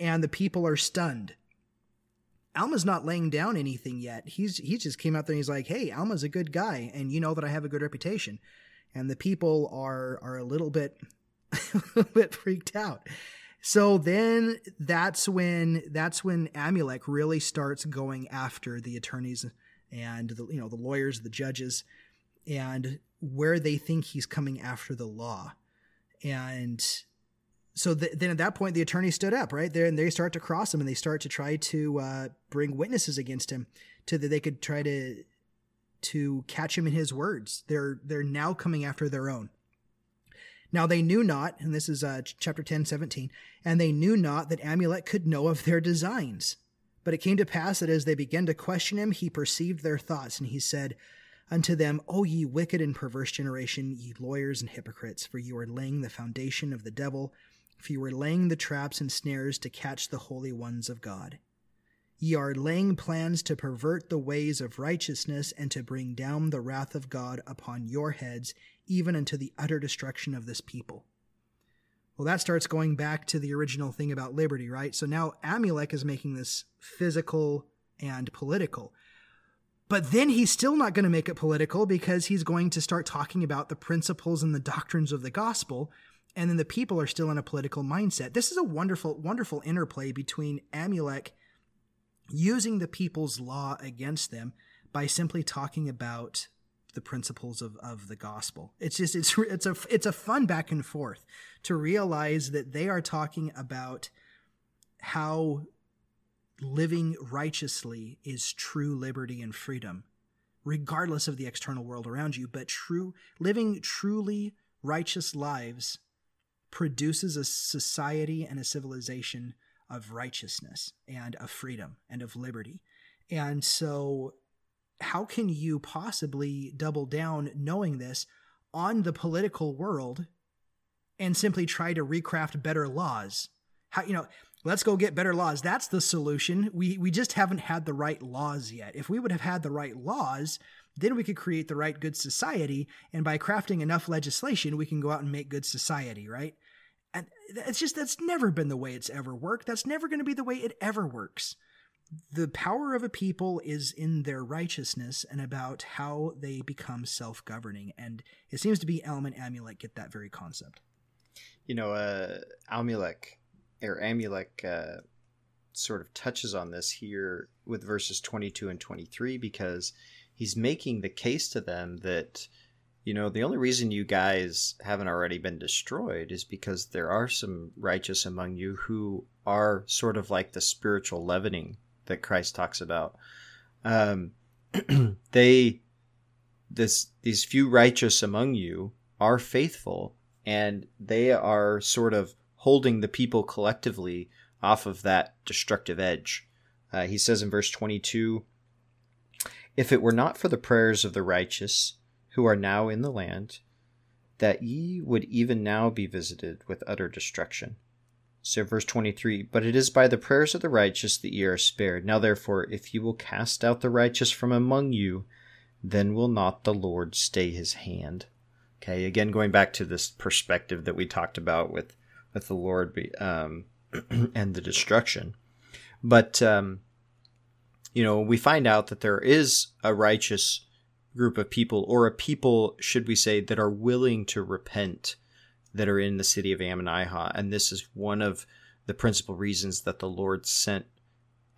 and the people are stunned. Alma's not laying down anything yet. He's he just came out there and he's like, "Hey, Alma's a good guy, and you know that I have a good reputation." And the people are are a little bit a little bit freaked out. So then that's when that's when Amulek really starts going after the attorneys and the you know the lawyers, the judges, and where they think he's coming after the law. And so th- then at that point, the attorney stood up right there, and they start to cross him, and they start to try to uh, bring witnesses against him, to that they could try to to catch him in his words. They're they're now coming after their own. Now they knew not, and this is uh, chapter 10, 17, and they knew not that Amulek could know of their designs. But it came to pass that as they began to question him, he perceived their thoughts, and he said unto them, O ye wicked and perverse generation, ye lawyers and hypocrites, for you are laying the foundation of the devil, for you are laying the traps and snares to catch the holy ones of God. Ye are laying plans to pervert the ways of righteousness and to bring down the wrath of God upon your heads, even unto the utter destruction of this people. Well, that starts going back to the original thing about liberty, right? So now Amulek is making this physical and political. But then he's still not going to make it political because he's going to start talking about the principles and the doctrines of the gospel and then the people are still in a political mindset. This is a wonderful, wonderful interplay between Amulek using the people's law against them by simply talking about the principles of, of the gospel. It's just it's it's a it's a fun back and forth to realize that they are talking about how living righteously is true liberty and freedom regardless of the external world around you but true living truly righteous lives produces a society and a civilization of righteousness and of freedom and of liberty. And so, how can you possibly double down knowing this on the political world and simply try to recraft better laws? How, you know, let's go get better laws. That's the solution. We, we just haven't had the right laws yet. If we would have had the right laws, then we could create the right good society. And by crafting enough legislation, we can go out and make good society, right? And it's just that's never been the way it's ever worked. That's never going to be the way it ever works. The power of a people is in their righteousness and about how they become self governing. And it seems to be Alma and Amulek get that very concept. You know, uh, Amulek, or Amulek, uh, sort of touches on this here with verses 22 and 23 because he's making the case to them that you know, the only reason you guys haven't already been destroyed is because there are some righteous among you who are sort of like the spiritual leavening that Christ talks about. Um, they, this, these few righteous among you are faithful, and they are sort of holding the people collectively off of that destructive edge. Uh, he says in verse 22 If it were not for the prayers of the righteous, who are now in the land, that ye would even now be visited with utter destruction. So, verse 23 But it is by the prayers of the righteous that ye are spared. Now, therefore, if ye will cast out the righteous from among you, then will not the Lord stay his hand. Okay, again, going back to this perspective that we talked about with, with the Lord um, and the destruction. But, um, you know, we find out that there is a righteous group of people, or a people, should we say, that are willing to repent that are in the city of Ammonihah. And this is one of the principal reasons that the Lord sent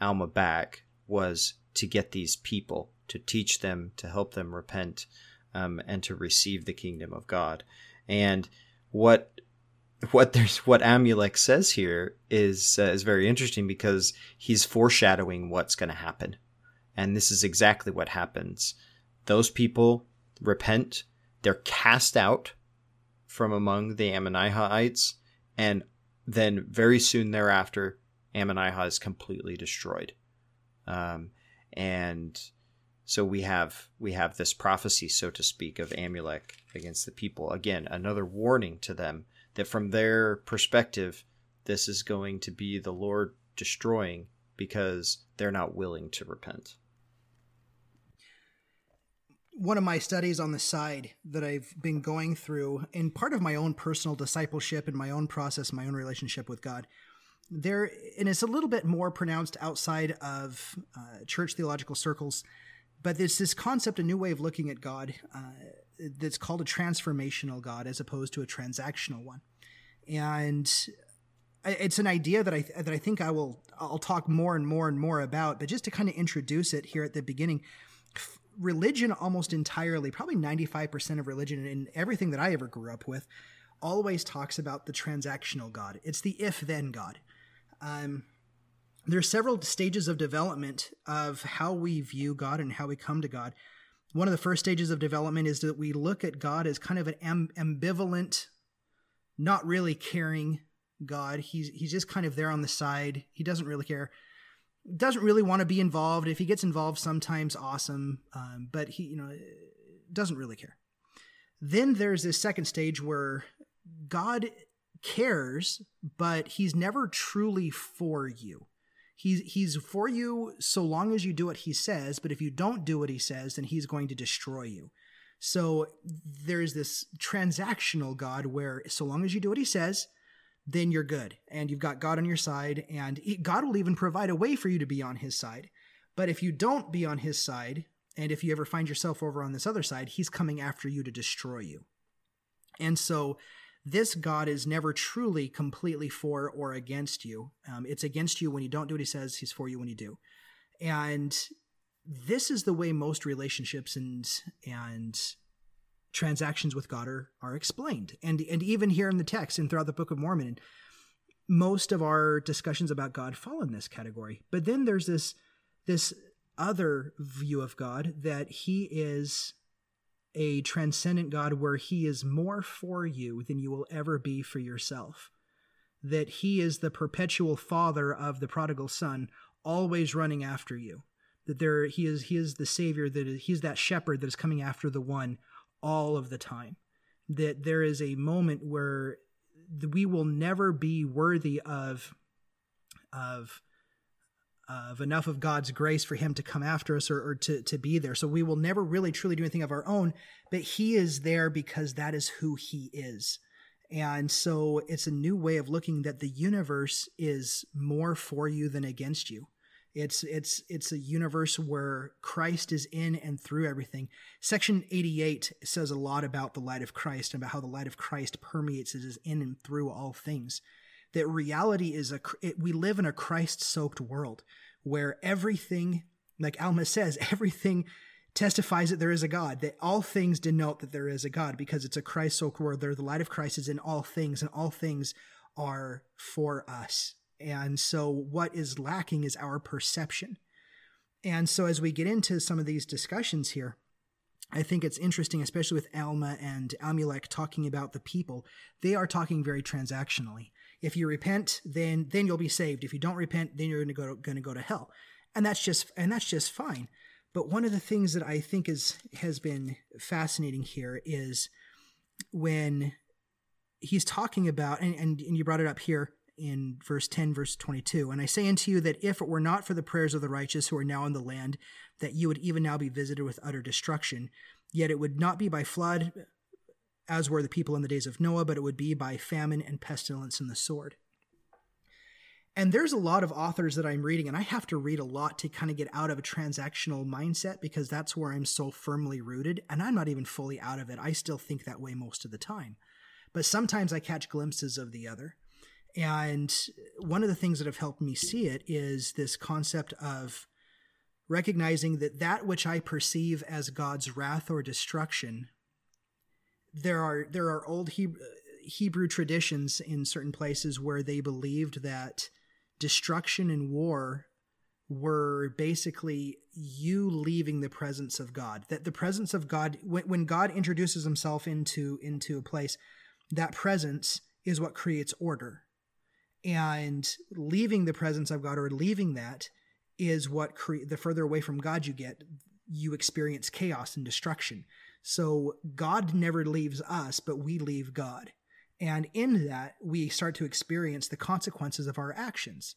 Alma back was to get these people, to teach them, to help them repent, um, and to receive the kingdom of God. And what what there's what Amulek says here is uh, is very interesting because he's foreshadowing what's going to happen, and this is exactly what happens those people repent, they're cast out from among the Ammonihahites, and then very soon thereafter, Ammonihah is completely destroyed. Um, and so we have we have this prophecy, so to speak, of Amulek against the people. Again, another warning to them that from their perspective, this is going to be the Lord destroying because they're not willing to repent one of my studies on the side that I've been going through, in part of my own personal discipleship and my own process, my own relationship with God, there, and it's a little bit more pronounced outside of uh, church theological circles, but there's this concept, a new way of looking at God, uh, that's called a transformational God as opposed to a transactional one, and it's an idea that I that I think I will I'll talk more and more and more about, but just to kind of introduce it here at the beginning religion almost entirely, probably 95% of religion and everything that I ever grew up with, always talks about the transactional God. It's the if then God. Um, there are several stages of development of how we view God and how we come to God. One of the first stages of development is that we look at God as kind of an ambivalent, not really caring God. He's he's just kind of there on the side. He doesn't really care doesn't really want to be involved. If he gets involved, sometimes awesome, um, but he, you know, doesn't really care. Then there's this second stage where God cares, but he's never truly for you. He's he's for you so long as you do what he says, but if you don't do what he says, then he's going to destroy you. So there's this transactional God where so long as you do what he says, then you're good and you've got God on your side and God will even provide a way for you to be on his side. But if you don't be on his side and if you ever find yourself over on this other side, he's coming after you to destroy you. And so this God is never truly completely for or against you. Um, it's against you when you don't do what he says, he's for you when you do. And this is the way most relationships and and transactions with God are, are explained. And and even here in the text and throughout the Book of Mormon, most of our discussions about God fall in this category. But then there's this this other view of God that he is a transcendent God where he is more for you than you will ever be for yourself. That he is the perpetual father of the prodigal son, always running after you. That there he is he is the savior that is, he's that shepherd that is coming after the one all of the time. That there is a moment where we will never be worthy of of of enough of God's grace for him to come after us or, or, to, to be there. So we will never really truly do anything of our own, but he is there because that is who he is. And so it's a new way of looking that the universe is more for you than against you. It's it's it's a universe where Christ is in and through everything. Section 88 says a lot about the light of Christ and about how the light of Christ permeates it is in and through all things. That reality is a it, we live in a Christ-soaked world where everything like Alma says, everything testifies that there is a God, that all things denote that there is a God because it's a Christ soaked world. There, the light of Christ is in all things, and all things are for us. And so what is lacking is our perception. And so as we get into some of these discussions here, I think it's interesting, especially with Alma and Amulek talking about the people. They are talking very transactionally. If you repent, then then you'll be saved. If you don't repent, then you're going to go going to go to hell, and that's just and that's just fine. But one of the things that I think is has been fascinating here is when he's talking about, and, and, and you brought it up here, in verse 10, verse 22. And I say unto you that if it were not for the prayers of the righteous who are now in the land, that you would even now be visited with utter destruction. Yet it would not be by flood, as were the people in the days of Noah, but it would be by famine and pestilence and the sword. And there's a lot of authors that I'm reading, and I have to read a lot to kind of get out of a transactional mindset because that's where I'm so firmly rooted. And I'm not even fully out of it. I still think that way most of the time. But sometimes I catch glimpses of the other. And one of the things that have helped me see it is this concept of recognizing that that which I perceive as God's wrath or destruction, there are there are old Hebrew, Hebrew traditions in certain places where they believed that destruction and war were basically you leaving the presence of God. That the presence of God, when, when God introduces Himself into into a place, that presence is what creates order and leaving the presence of God or leaving that is what cre- the further away from God you get, you experience chaos and destruction. So God never leaves us, but we leave God. And in that, we start to experience the consequences of our actions.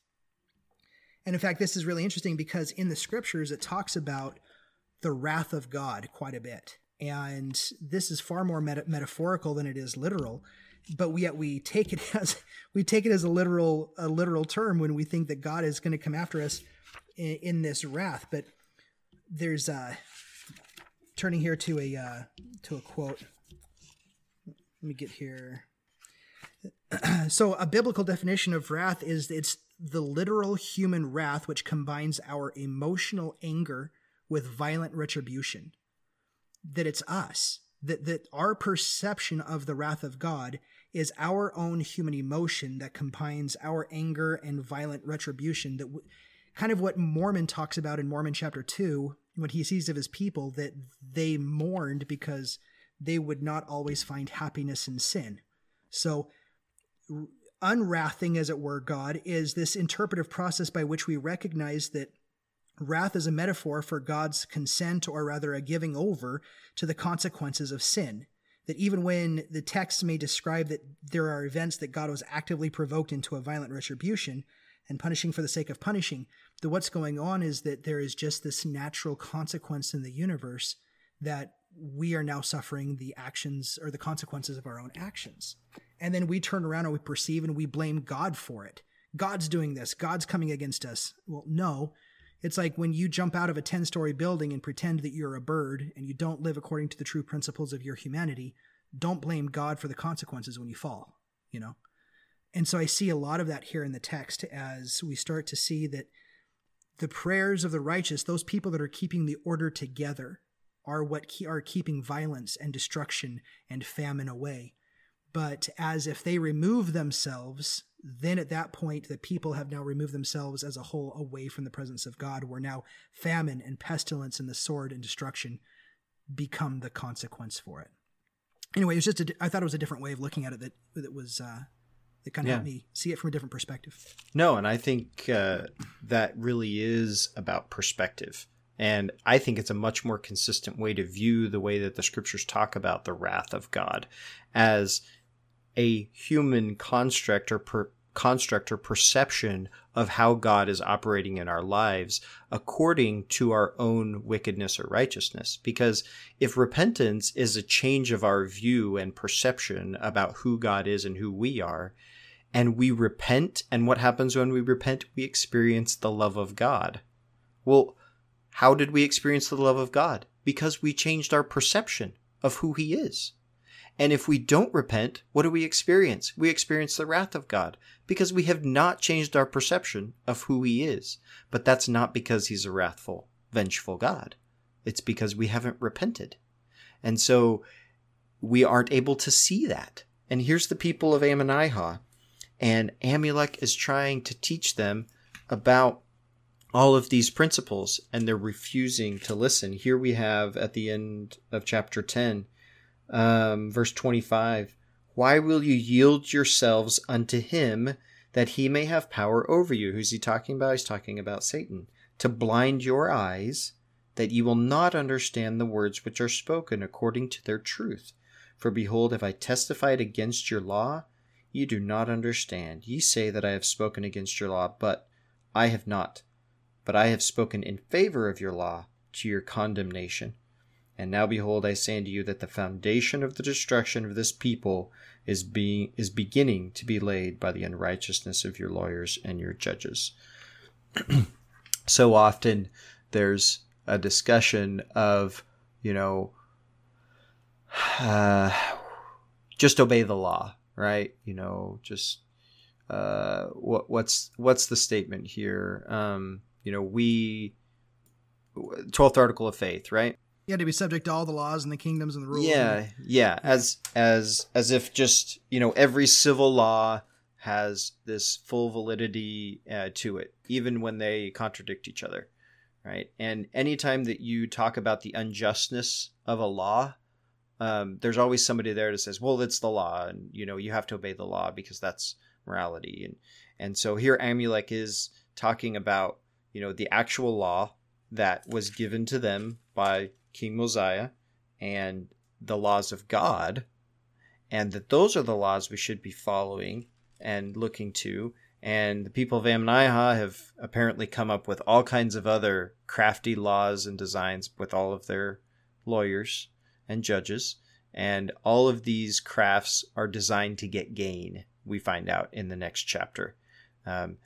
And in fact, this is really interesting because in the scriptures, it talks about the wrath of God quite a bit. And this is far more meta- metaphorical than it is literal but we, yet we take it as we take it as a literal a literal term when we think that God is going to come after us in, in, this wrath. But there's uh, turning here to a uh, to a quote. Let me get here. so a biblical definition of wrath is it's the literal human wrath which combines our emotional anger with violent retribution. That it's us that that our perception of the wrath of God is our own human emotion that combines our anger and violent retribution that w- kind of what Mormon talks about in Mormon chapter 2 when he sees of his people that they mourned because they would not always find happiness in sin. So unwrathing as it were God is this interpretive process by which we recognize that Wrath is a metaphor for God's consent, or rather a giving over, to the consequences of sin. That even when the text may describe that there are events that God was actively provoked into a violent retribution and punishing for the sake of punishing, that what's going on is that there is just this natural consequence in the universe that we are now suffering the actions or the consequences of our own actions. And then we turn around and we perceive and we blame God for it. God's doing this. God's coming against us. Well, no, it's like when you jump out of a 10 story building and pretend that you're a bird and you don't live according to the true principles of your humanity, don't blame God for the consequences when you fall, you know? And so I see a lot of that here in the text as we start to see that the prayers of the righteous, those people that are keeping the order together, are what are keeping violence and destruction and famine away. But as if they remove themselves, then at that point, the people have now removed themselves as a whole away from the presence of God, where now famine and pestilence and the sword and destruction become the consequence for it. Anyway, it was just a, I thought it was a different way of looking at it that that was uh, that kind of yeah. helped me see it from a different perspective. No, and I think uh, that really is about perspective. And I think it's a much more consistent way to view the way that the scriptures talk about the wrath of God as a human construct or per, construct or perception of how God is operating in our lives according to our own wickedness or righteousness. Because if repentance is a change of our view and perception about who God is and who we are, and we repent, and what happens when we repent? We experience the love of God. Well, how did we experience the love of God? Because we changed our perception of who He is. And if we don't repent, what do we experience? We experience the wrath of God because we have not changed our perception of who He is. But that's not because He's a wrathful, vengeful God. It's because we haven't repented. And so we aren't able to see that. And here's the people of Ammonihah. And Amulek is trying to teach them about all of these principles, and they're refusing to listen. Here we have at the end of chapter 10 um, verse 25 Why will you yield yourselves unto him that he may have power over you? Who's he talking about? He's talking about Satan. To blind your eyes, that ye will not understand the words which are spoken according to their truth. For behold, if I testified against your law, ye do not understand. Ye say that I have spoken against your law, but I have not. But I have spoken in favor of your law to your condemnation. And now behold, I say unto you that the foundation of the destruction of this people is being is beginning to be laid by the unrighteousness of your lawyers and your judges. so often there's a discussion of, you know, uh, just obey the law, right? You know, just uh, what what's what's the statement here? Um, you know, we twelfth article of faith, right? You had to be subject to all the laws and the kingdoms and the rules. Yeah, yeah. As as as if just you know every civil law has this full validity uh, to it, even when they contradict each other, right? And anytime that you talk about the unjustness of a law, um, there's always somebody there that says, "Well, it's the law, and you know you have to obey the law because that's morality." And and so here Amulek is talking about you know the actual law that was given to them by King Mosiah and the laws of God, and that those are the laws we should be following and looking to. And the people of Ammonihah have apparently come up with all kinds of other crafty laws and designs with all of their lawyers and judges. And all of these crafts are designed to get gain, we find out in the next chapter. Um,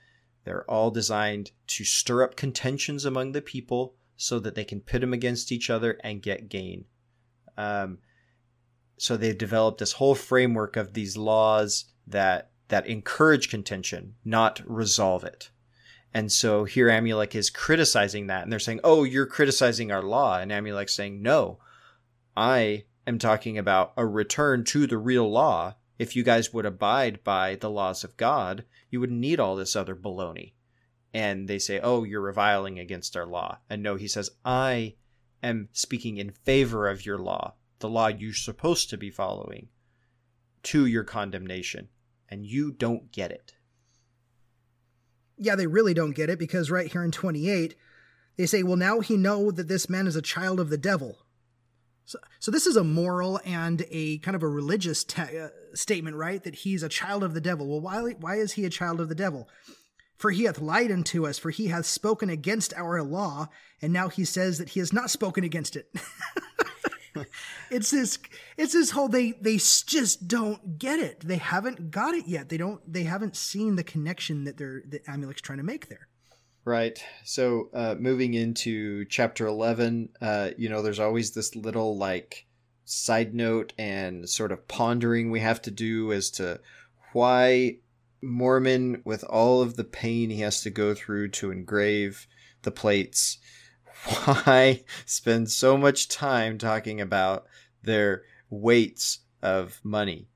they're all designed to stir up contentions among the people so that they can pit them against each other and get gain. Um, so they've developed this whole framework of these laws that that encourage contention, not resolve it. And so here Amulek is criticizing that, and they're saying, "Oh, you're criticizing our law," and Amulek's saying, "No, I am talking about a return to the real law. If you guys would abide by the laws of God, you wouldn't need all this other baloney." And they say, "Oh, you're reviling against our law." And no, he says, "I am speaking in favor of your law, the law you're supposed to be following, to your condemnation, and you don't get it." Yeah, they really don't get it because right here in 28, they say, "Well, now he know that this man is a child of the devil." So, so this is a moral and a kind of a religious te- uh, statement, right? That he's a child of the devil. Well, why why is he a child of the devil? For he hath lied unto us, for he hath spoken against our law, and now he says that he has not spoken against it. it's this it's this whole they they just don't get it. They haven't got it yet. They don't they haven't seen the connection that they're that Amulek's trying to make there. Right. So uh, moving into chapter eleven, uh, you know, there's always this little like side note and sort of pondering we have to do as to why Mormon, with all of the pain he has to go through to engrave the plates, why spend so much time talking about their weights of money?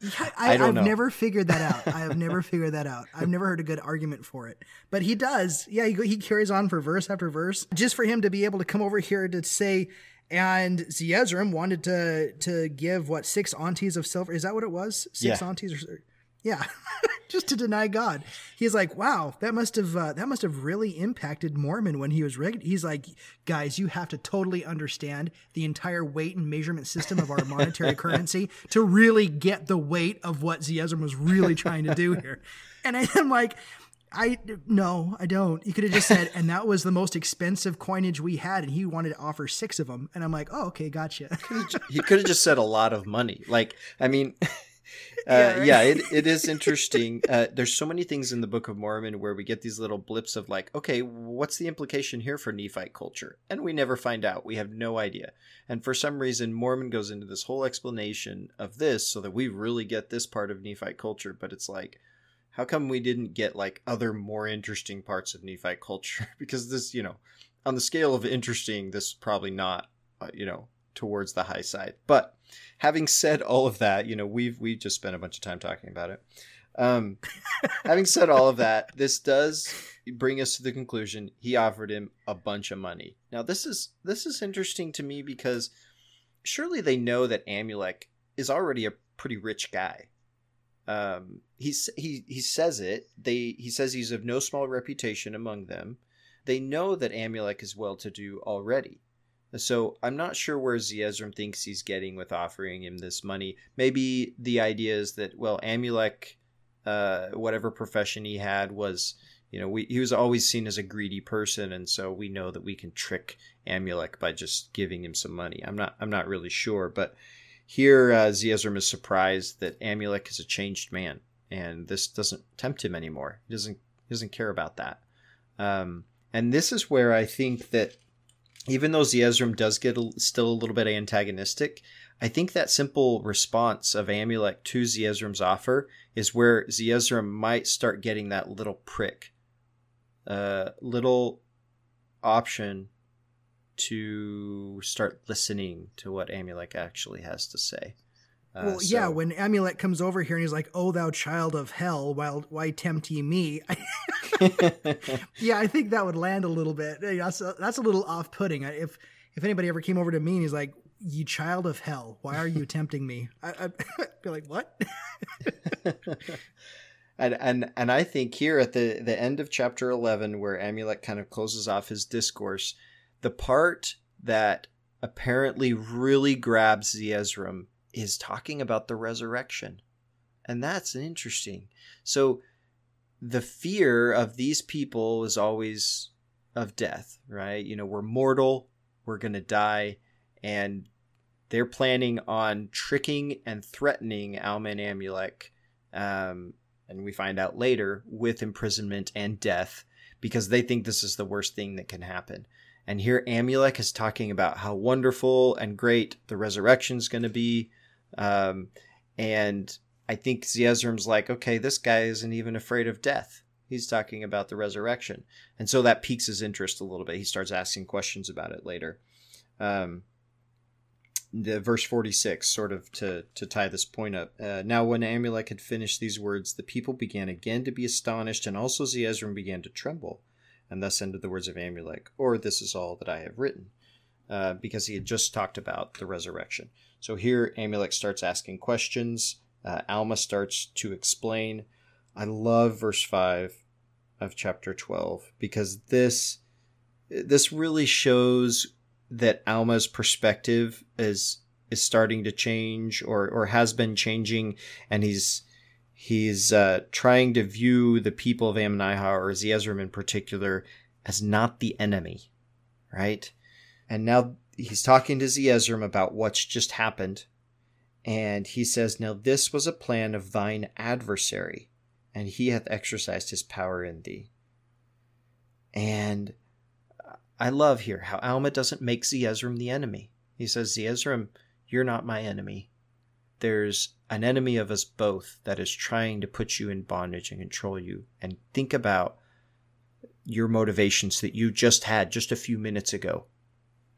Yeah, I, have never figured that out. I have never figured that out. I've never heard a good argument for it, but he does. Yeah, he, he carries on for verse after verse, just for him to be able to come over here to say, and Zeezrom wanted to to give what six onties of silver. Is that what it was? Six yeah. onties or yeah, just to deny God. He's like, wow, that must have uh, that must have really impacted Mormon when he was reg-. He's like, guys, you have to totally understand the entire weight and measurement system of our monetary currency to really get the weight of what Zeezrom was really trying to do here. And I'm like, I no, I don't. He could have just said, and that was the most expensive coinage we had, and he wanted to offer six of them. And I'm like, oh, okay, gotcha. he could have just said a lot of money. Like, I mean. yeah, uh, right? yeah it, it is interesting. Uh, there's so many things in the Book of Mormon where we get these little blips of like, okay, what's the implication here for Nephite culture? And we never find out. We have no idea. And for some reason, Mormon goes into this whole explanation of this so that we really get this part of Nephite culture. But it's like, how come we didn't get like other more interesting parts of Nephite culture? because this, you know, on the scale of interesting, this is probably not, uh, you know, towards the high side. But having said all of that, you know, we've we just spent a bunch of time talking about it. Um, having said all of that, this does bring us to the conclusion he offered him a bunch of money. Now this is this is interesting to me because surely they know that Amulek is already a pretty rich guy. Um, he's, he he says it. They he says he's of no small reputation among them. They know that Amulek is well to do already. So I'm not sure where Zeezrom thinks he's getting with offering him this money. Maybe the idea is that well, Amulek, uh, whatever profession he had, was you know we, he was always seen as a greedy person, and so we know that we can trick Amulek by just giving him some money. I'm not I'm not really sure, but here uh, Zeezrom is surprised that Amulek is a changed man, and this doesn't tempt him anymore. He doesn't he doesn't care about that. Um, and this is where I think that even though Zeezrom does get a, still a little bit antagonistic, I think that simple response of Amulek to Zeezrom's offer is where Zeezrom might start getting that little prick, uh, little option to start listening to what Amulek actually has to say. Uh, well, so. yeah, when Amulek comes over here and he's like, "Oh, thou child of hell, why, why tempt ye me?" yeah, I think that would land a little bit. That's a, that's a little off-putting. If if anybody ever came over to me and he's like, "You child of hell, why are you tempting me?" I, I'd be like, "What?" and and and I think here at the the end of chapter eleven, where Amulek kind of closes off his discourse, the part that apparently really grabs Zeezrom is talking about the resurrection. And that's interesting. So the fear of these people is always of death, right? You know, we're mortal, we're going to die, and they're planning on tricking and threatening Alma and Amulek, um, and we find out later, with imprisonment and death because they think this is the worst thing that can happen. And here Amulek is talking about how wonderful and great the resurrection is going to be, um, and I think Zeezrom's like, okay, this guy isn't even afraid of death. He's talking about the resurrection. And so that piques his interest a little bit. He starts asking questions about it later. Um, the verse 46 sort of to to tie this point up uh, now when amulek had finished these words the people began again to be astonished and also zeezrom began to tremble and thus ended the words of amulek or this is all that i have written uh, because he had just talked about the resurrection so here Amulek starts asking questions. Uh, Alma starts to explain. I love verse 5 of chapter 12 because this this really shows that Alma's perspective is is starting to change or or has been changing and he's he's uh, trying to view the people of Ammonihah or Zeezrom in particular as not the enemy, right? And now he's talking to Zeezrom about what's just happened. And he says, Now this was a plan of thine adversary, and he hath exercised his power in thee. And I love here how Alma doesn't make Zeezrom the enemy. He says, Zeezrom, You're not my enemy. There's an enemy of us both that is trying to put you in bondage and control you. And think about your motivations that you just had just a few minutes ago.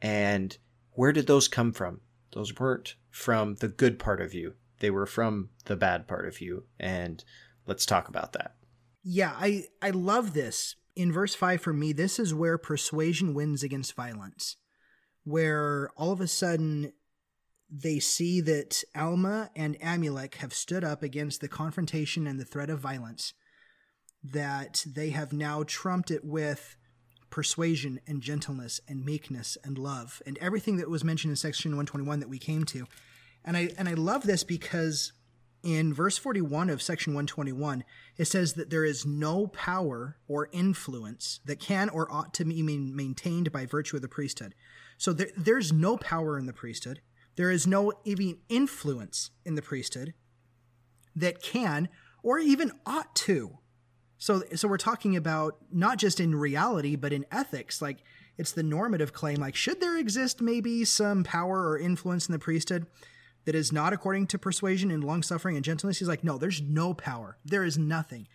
And where did those come from? Those weren't from the good part of you, they were from the bad part of you. And let's talk about that. Yeah, I, I love this. In verse 5 for me, this is where persuasion wins against violence, where all of a sudden they see that Alma and Amulek have stood up against the confrontation and the threat of violence, that they have now trumped it with persuasion and gentleness and meekness and love and everything that was mentioned in section 121 that we came to. And I and I love this because in verse 41 of section 121 it says that there is no power or influence that can or ought to be maintained by virtue of the priesthood. So there, there's no power in the priesthood there is no even influence in the priesthood that can or even ought to. So, so we're talking about not just in reality, but in ethics. Like it's the normative claim. Like, should there exist maybe some power or influence in the priesthood that is not according to persuasion and long suffering and gentleness? He's like, no, there's no power. There is nothing.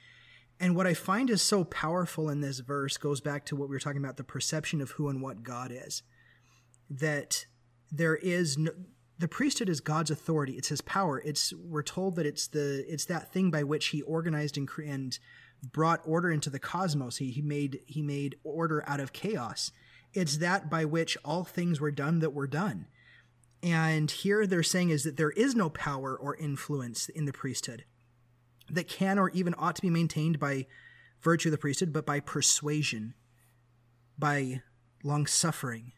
And what I find is so powerful in this verse goes back to what we were talking about the perception of who and what God is. That there is no, the priesthood is God's authority. It's His power. It's we're told that it's the it's that thing by which He organized and and brought order into the cosmos. He, he made he made order out of chaos. It's that by which all things were done that were done. And here they're saying is that there is no power or influence in the priesthood that can or even ought to be maintained by virtue of the priesthood, but by persuasion, by long suffering,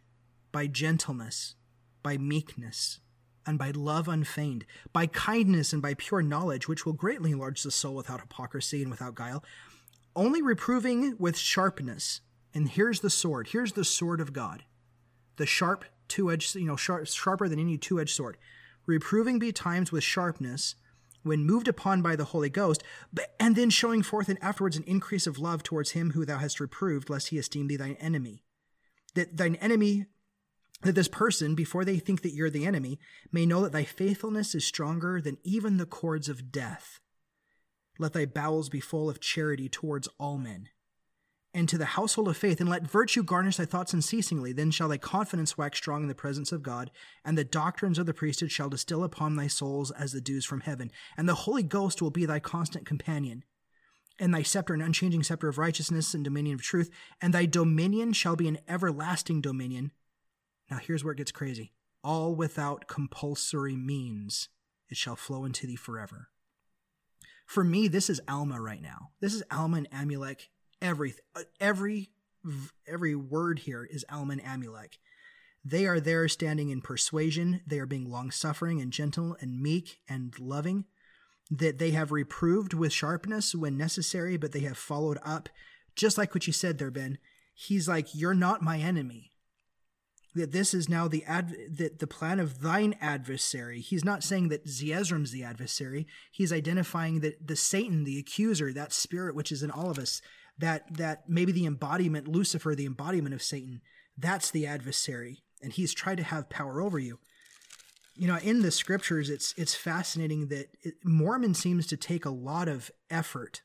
by gentleness, by meekness, and by love unfeigned, by kindness and by pure knowledge, which will greatly enlarge the soul without hypocrisy and without guile, only reproving with sharpness. And here's the sword. Here's the sword of God, the sharp two-edged, you know, sharp, sharper than any two-edged sword. Reproving betimes with sharpness, when moved upon by the Holy Ghost, but, and then showing forth and afterwards an increase of love towards him who thou hast reproved, lest he esteem thee thine enemy. That thine enemy that this person, before they think that you're the enemy, may know that thy faithfulness is stronger than even the cords of death. Let thy bowels be full of charity towards all men. And to the household of faith, and let virtue garnish thy thoughts unceasingly. Then shall thy confidence wax strong in the presence of God, and the doctrines of the priesthood shall distill upon thy souls as the dews from heaven. And the Holy Ghost will be thy constant companion, and thy scepter an unchanging scepter of righteousness and dominion of truth. And thy dominion shall be an everlasting dominion now here's where it gets crazy. All without compulsory means, it shall flow into thee forever. For me, this is Alma right now. This is Alma and Amulek. Every every every word here is Alma and Amulek. They are there standing in persuasion. They are being long suffering and gentle and meek and loving. That they have reproved with sharpness when necessary, but they have followed up, just like what you said there, Ben. He's like, You're not my enemy that this is now the ad that the plan of thine adversary. He's not saying that Zeezrom's the adversary. He's identifying that the Satan, the accuser, that spirit which is in all of us, that that maybe the embodiment, Lucifer, the embodiment of Satan, that's the adversary, and he's tried to have power over you. You know, in the scriptures, it's it's fascinating that it, Mormon seems to take a lot of effort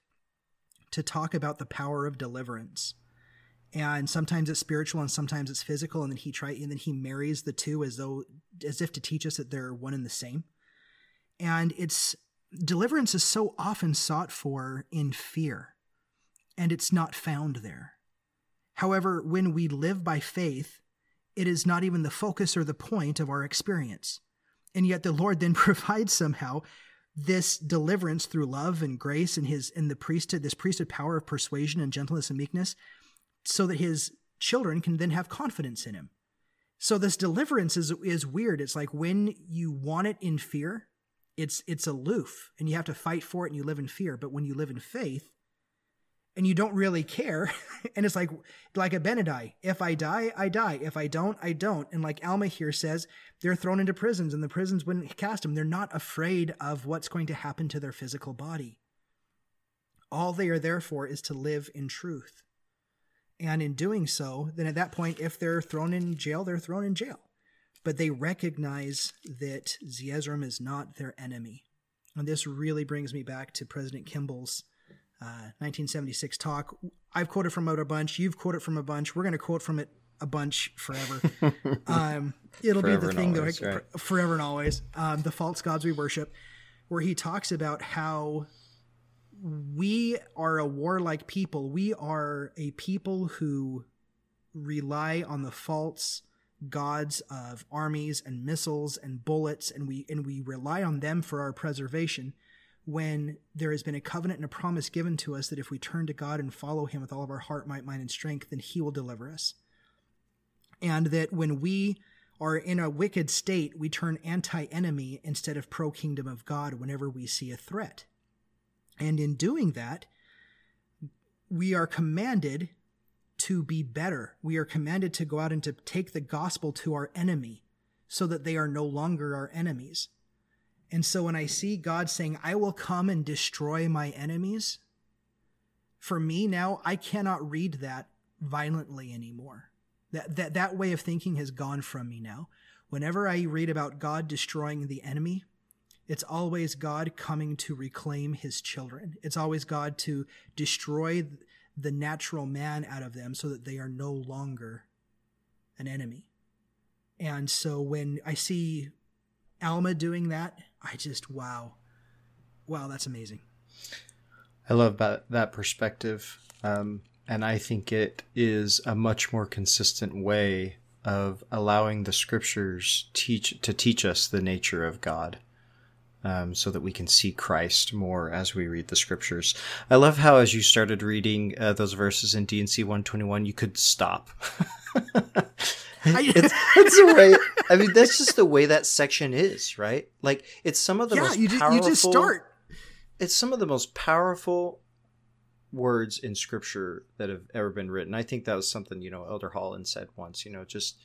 to talk about the power of deliverance and sometimes it's spiritual and sometimes it's physical and then he try and then he marries the two as though as if to teach us that they're one and the same. And it's deliverance is so often sought for in fear and it's not found there. However when we live by faith it is not even the focus or the point of our experience. And yet the lord then provides somehow this deliverance through love and grace and his and the priesthood this priesthood power of persuasion and gentleness and meekness so that his children can then have confidence in him. So this deliverance is is weird. It's like when you want it in fear, it's it's aloof and you have to fight for it and you live in fear. But when you live in faith and you don't really care, and it's like like Abinadi, if I die, I die. If I don't, I don't. And like Alma here says, they're thrown into prisons and the prisons wouldn't cast them. They're not afraid of what's going to happen to their physical body. All they are there for is to live in truth. And in doing so, then at that point, if they're thrown in jail, they're thrown in jail. but they recognize that Zeezrom is not their enemy. And this really brings me back to President Kimball's uh, 1976 talk. I've quoted from it a bunch. You've quoted from a bunch. We're going to quote from it a bunch forever. um, it'll Forever be the thing, always, though, right. forever and always. Um, the false gods we worship, where he talks about how we are a warlike people. We are a people who rely on the false gods of armies and missiles and bullets and we and we rely on them for our preservation when there has been a covenant and a promise given to us that if we turn to God and follow him with all of our heart might mind and strength then he will deliver us and that when we are in a wicked state we turn anti-enemy instead of pro kingdom of God whenever we see a threat and in doing that we are commanded to be better. We are commanded to go out and to take the gospel to our enemy so that they are no longer our enemies. And so when I see God saying, I will come and destroy my enemies, for me now, I cannot read that violently anymore. That, that, that way of thinking has gone from me now. Whenever I read about God destroying the enemy, it's always God coming to reclaim his children. It's always God to destroy the natural man out of them so that they are no longer an enemy. And so when I see Alma doing that, I just, wow. Wow, that's amazing. I love that perspective, um, and I think it is a much more consistent way of allowing the scriptures teach to teach us the nature of God, um, so that we can see Christ more as we read the scriptures. I love how as you started reading uh, those verses in twenty one, you could stop. it's, it's the way. I mean, that's just the way that section is, right? Like it's some of the yeah, most you, powerful you just start. it's some of the most powerful words in scripture that have ever been written. I think that was something, you know, Elder Holland said once, you know, just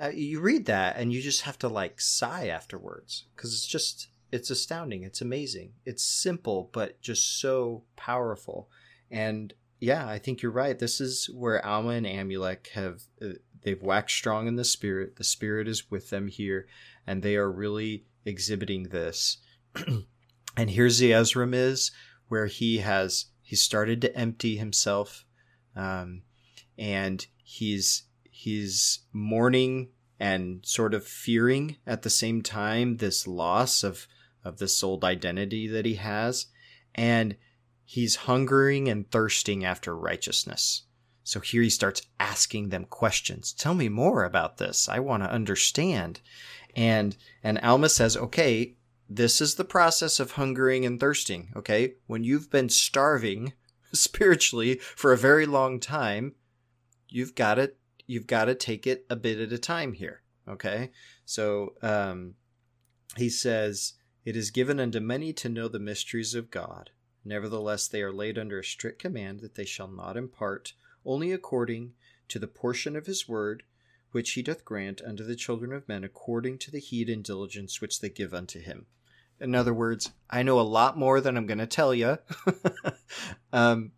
uh, you read that and you just have to like sigh afterwards because it's just, it's astounding. It's amazing. It's simple, but just so powerful. And yeah, I think you're right. This is where Alma and Amulek have, uh, they've waxed strong in the spirit. The spirit is with them here and they are really exhibiting this. and here Zeezrom is, where he has he started to empty himself, um, and he's he's mourning and sort of fearing at the same time this loss of of this old identity that he has, and he's hungering and thirsting after righteousness. So here he starts asking them questions. Tell me more about this. I want to understand. And and Alma says, "Okay, this is the process of hungering and thirsting, okay? When you've been starving spiritually for a very long time, you've got to you've got to take it a bit at a time here, okay? So, um he says, "It is given unto many to know the mysteries of God. Nevertheless, they are laid under a strict command that they shall not impart only according to the portion of his word which he doth grant unto the children of men according to the heed and diligence which they give unto him." In other words, I know a lot more than I'm going to tell you. um,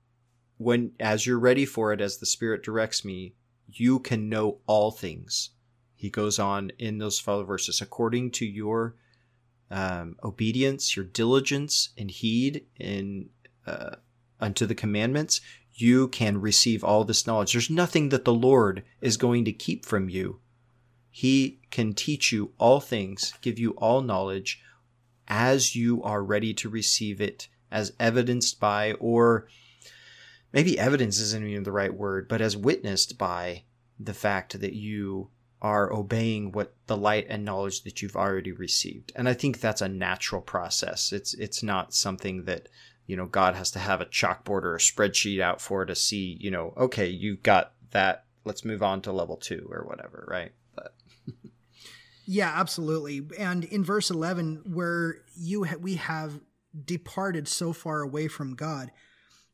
when, as you're ready for it, as the Spirit directs me, you can know all things. He goes on in those fellow verses, according to your um, obedience, your diligence, and heed in uh, unto the commandments, you can receive all this knowledge. There's nothing that the Lord is going to keep from you. He can teach you all things, give you all knowledge as you are ready to receive it, as evidenced by, or maybe evidence isn't even the right word, but as witnessed by the fact that you are obeying what the light and knowledge that you've already received. And I think that's a natural process. It's it's not something that you know God has to have a chalkboard or a spreadsheet out for to see. You know, okay, you've got that. Let's move on to level two or whatever, right? But Yeah, absolutely. And in verse 11 where you ha- we have departed so far away from God,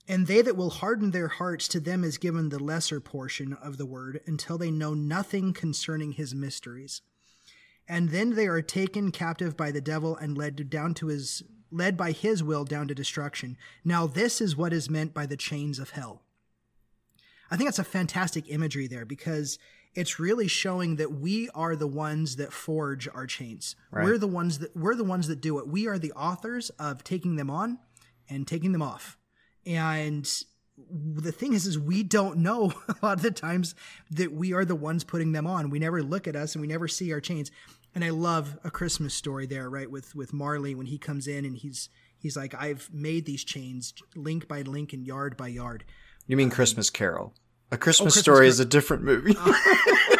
and they that will harden their hearts to them is given the lesser portion of the word until they know nothing concerning his mysteries. And then they are taken captive by the devil and led down to his led by his will down to destruction. Now this is what is meant by the chains of hell. I think that's a fantastic imagery there because it's really showing that we are the ones that forge our chains. Right. We're the ones that we're the ones that do it. We are the authors of taking them on and taking them off. And the thing is is we don't know a lot of the times that we are the ones putting them on. We never look at us and we never see our chains. And I love a Christmas story there, right? With with Marley when he comes in and he's he's like, I've made these chains link by link and yard by yard. You mean um, Christmas Carol? A Christmas, oh, Christmas Story Car- is a different movie. Oh.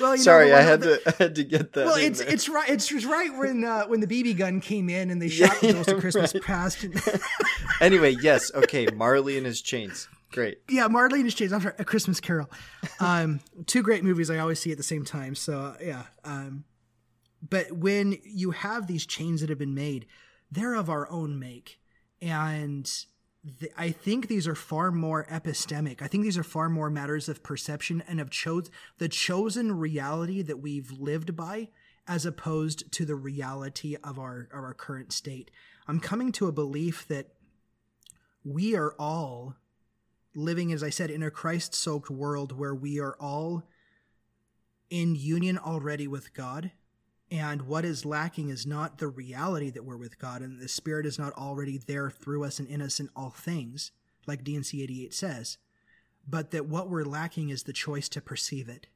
Well, you Sorry, know, I had the- to I had to get that. Well, it's there. it's right. It's just right when uh, when the BB gun came in and they shot the Yeah, Ghost of Christmas right. Past. anyway. Yes, okay. Marley and his chains. Great. yeah, Marley and his Chains. I'm sorry, A Christmas Carol. Um, two great movies I always see at the same time. So yeah. Um, but when you have these chains that have been made, they're of our own make, and th- I think these are far more epistemic. I think these are far more matters of perception and of chose the chosen reality that we've lived by, as opposed to the reality of our of our current state. I'm coming to a belief that we are all living, as I said, in a Christ soaked world where we are all in union already with God. And what is lacking is not the reality that we're with God, and the Spirit is not already there through us and in us in all things, like D&C 88 says, but that what we're lacking is the choice to perceive it.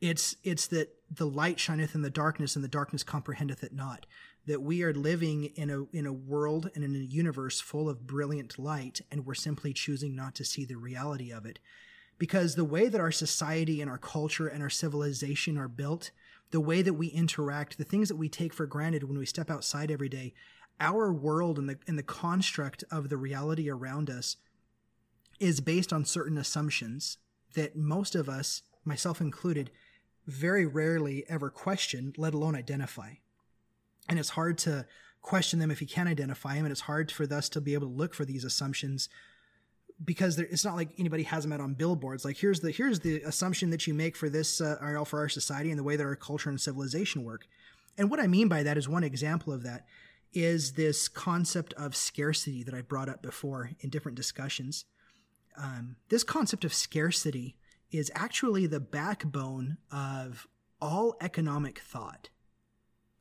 It's it's that the light shineth in the darkness, and the darkness comprehendeth it not. That we are living in a in a world and in a universe full of brilliant light, and we're simply choosing not to see the reality of it. Because the way that our society and our culture and our civilization are built, the way that we interact, the things that we take for granted when we step outside every day, our world and the and the construct of the reality around us is based on certain assumptions that most of us, myself included, very rarely ever question, let alone identify. And it's hard to question them if you can't identify them, and it's hard for us to be able to look for these assumptions because there, it's not like anybody has them out on billboards. Like here's the here's the assumption that you make for this uh, or for our society and the way that our culture and civilization work. And what I mean by that is one example of that is this concept of scarcity that I brought up before in different discussions. Um, this concept of scarcity is actually the backbone of all economic thought.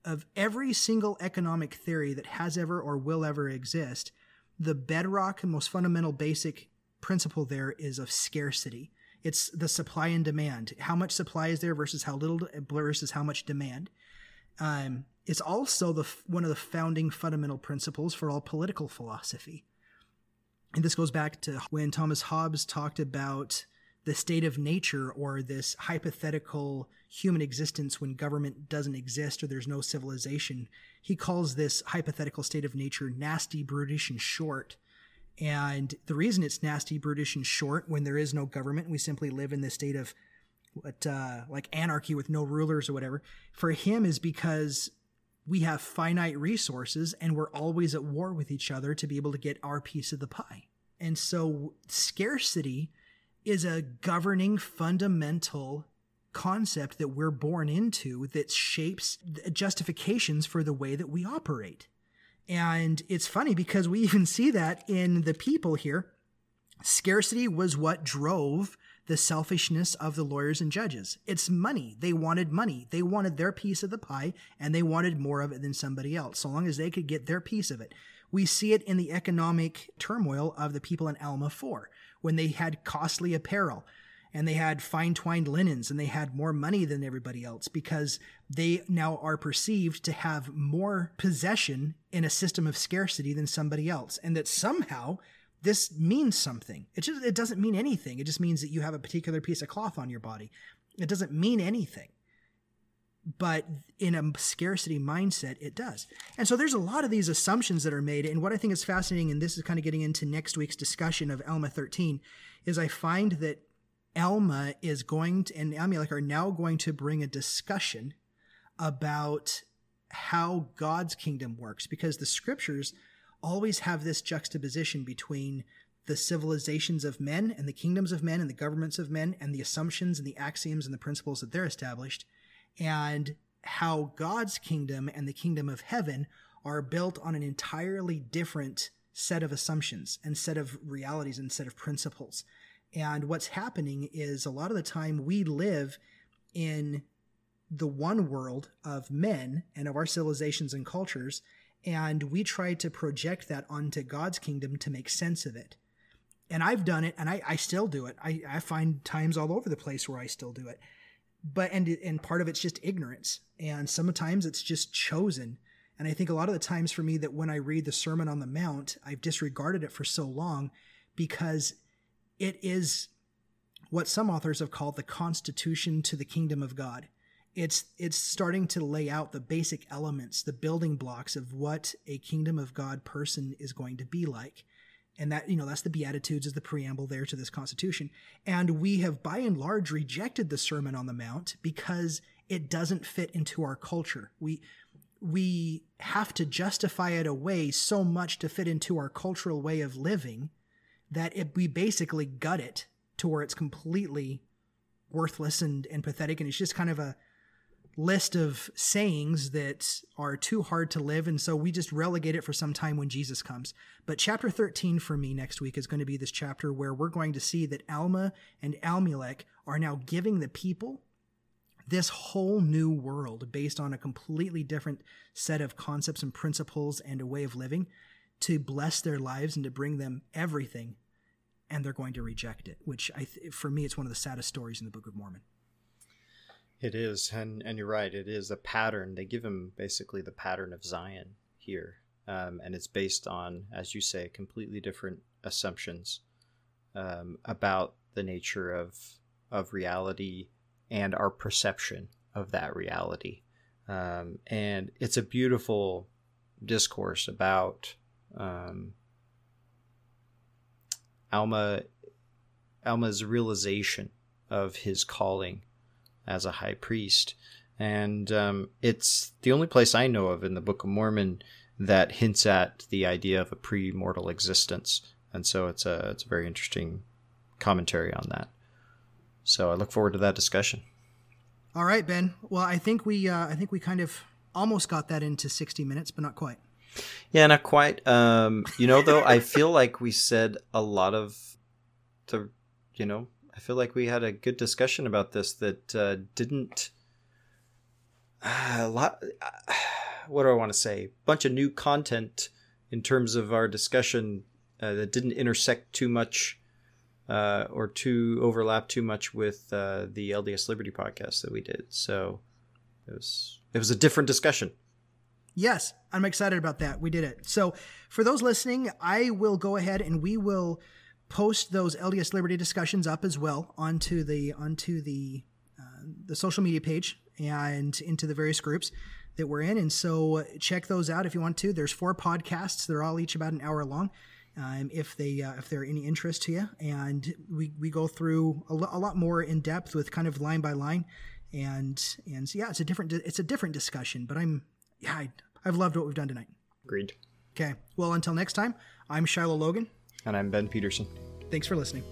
Of every single economic theory that has ever or will ever exist, the bedrock and most fundamental basic principle there is of scarcity. It's the supply and demand. How much supply is there versus how little versus how much demand. Um, it's also the one of the founding fundamental principles for all political philosophy. And this goes back to when Thomas Hobbes talked about the state of nature or this hypothetical human existence when government doesn't exist or there's no civilization. He calls this hypothetical state of nature nasty, brutish, and short. And the reason it's nasty, brutish, and short when there is no government, we simply live in this state of what, uh, like anarchy with no rulers or whatever, for him is because we have finite resources and we're always at war with each other to be able to get our piece of the pie. And so scarcity is a governing fundamental concept that we're born into that shapes justifications for the way that we operate. And it's funny because we even see that in the people here. Scarcity was what drove the selfishness of the lawyers and judges. It's money. They wanted money. They wanted their piece of the pie and they wanted more of it than somebody else, so long as they could get their piece of it. We see it in the economic turmoil of the people in Alma 4 when they had costly apparel and they had fine twined linens and they had more money than everybody else because they now are perceived to have more possession in a system of scarcity than somebody else. And that somehow this means something. It just it doesn't mean anything. It just means that you have a particular piece of cloth on your body. It doesn't mean anything. But in a scarcity mindset, it does. And so there's a lot of these assumptions that are made. And what I think is fascinating, and this is kind of getting into next week's discussion of Alma 13, is I find that Alma is going to, and Amulek are now going to bring a discussion about how God's kingdom works because the scriptures always have this juxtaposition between the civilizations of men and the kingdoms of men and the governments of men and the assumptions and the axioms and the principles that they're established and how God's kingdom and the kingdom of heaven are built on an entirely different set of assumptions and set of realities and set of principles. And what's happening is a lot of the time we live in the one world of men and of our civilizations and cultures, and we try to project that onto God's kingdom to make sense of it. And I've done it, and I, I still do it. I, I find times all over the place where I still do it. But and and part of it's just ignorance, and sometimes it's just chosen. And I think a lot of the times for me that when I read the Sermon on the Mount, I've disregarded it for so long because it is what some authors have called the constitution to the kingdom of God. It's it's starting to lay out the basic elements, the building blocks of what a kingdom of God person is going to be like. And that, you know, that's the Beatitudes is the preamble there to this constitution. And we have by and large rejected the Sermon on the Mount because it doesn't fit into our culture. We we have to justify it away so much to fit into our cultural way of living that it, we basically gut it to where it's completely worthless and, and pathetic. And it's just kind of a list of sayings that are too hard to live. And so we just relegate it for some time when Jesus comes. But chapter 13 for me next week is going to be this chapter where we're going to see that Alma and Amulek are now giving the people this whole new world based on a completely different set of concepts and principles and a way of living to bless their lives and to bring them everything and they're going to reject it, which I th- for me it's one of the saddest stories in the Book of Mormon. It is, and and you're right. It is a pattern. They give him basically the pattern of Zion here, um, and it's based on, as you say, completely different assumptions um, about the nature of of reality and our perception of that reality. Um, and it's a beautiful discourse about um, Alma Alma's realization of his calling as a high priest. And um, it's the only place I know of in the Book of Mormon that hints at the idea of a pre-mortal existence. And so it's a it's a very interesting commentary on that. So I look forward to that discussion. All right, Ben. Well, I think we uh, I think we kind of almost got that into 60 minutes, but not quite. Yeah, not quite. Um, you know, though, I feel like we said a lot of the, you know, I feel like we had a good discussion about this that uh, didn't. Uh, a lot. Uh, what do I want to say? Bunch of new content in terms of our discussion uh, that didn't intersect too much uh, or to overlap too much with uh, the LDS Liberty podcast that we did. So it was it was a different discussion. Yes, I'm excited about that. We did it. So, for those listening, I will go ahead and we will post those LDS Liberty discussions up as well onto the onto the uh, the social media page and into the various groups that we're in. And so, check those out if you want to. There's four podcasts. They're all each about an hour long. Um, if they uh, if they're any interest to you, and we, we go through a, lo- a lot more in depth with kind of line by line, and and so yeah, it's a different it's a different discussion. But I'm yeah, I, I've loved what we've done tonight. Agreed. Okay. Well, until next time, I'm Shiloh Logan. And I'm Ben Peterson. Thanks for listening.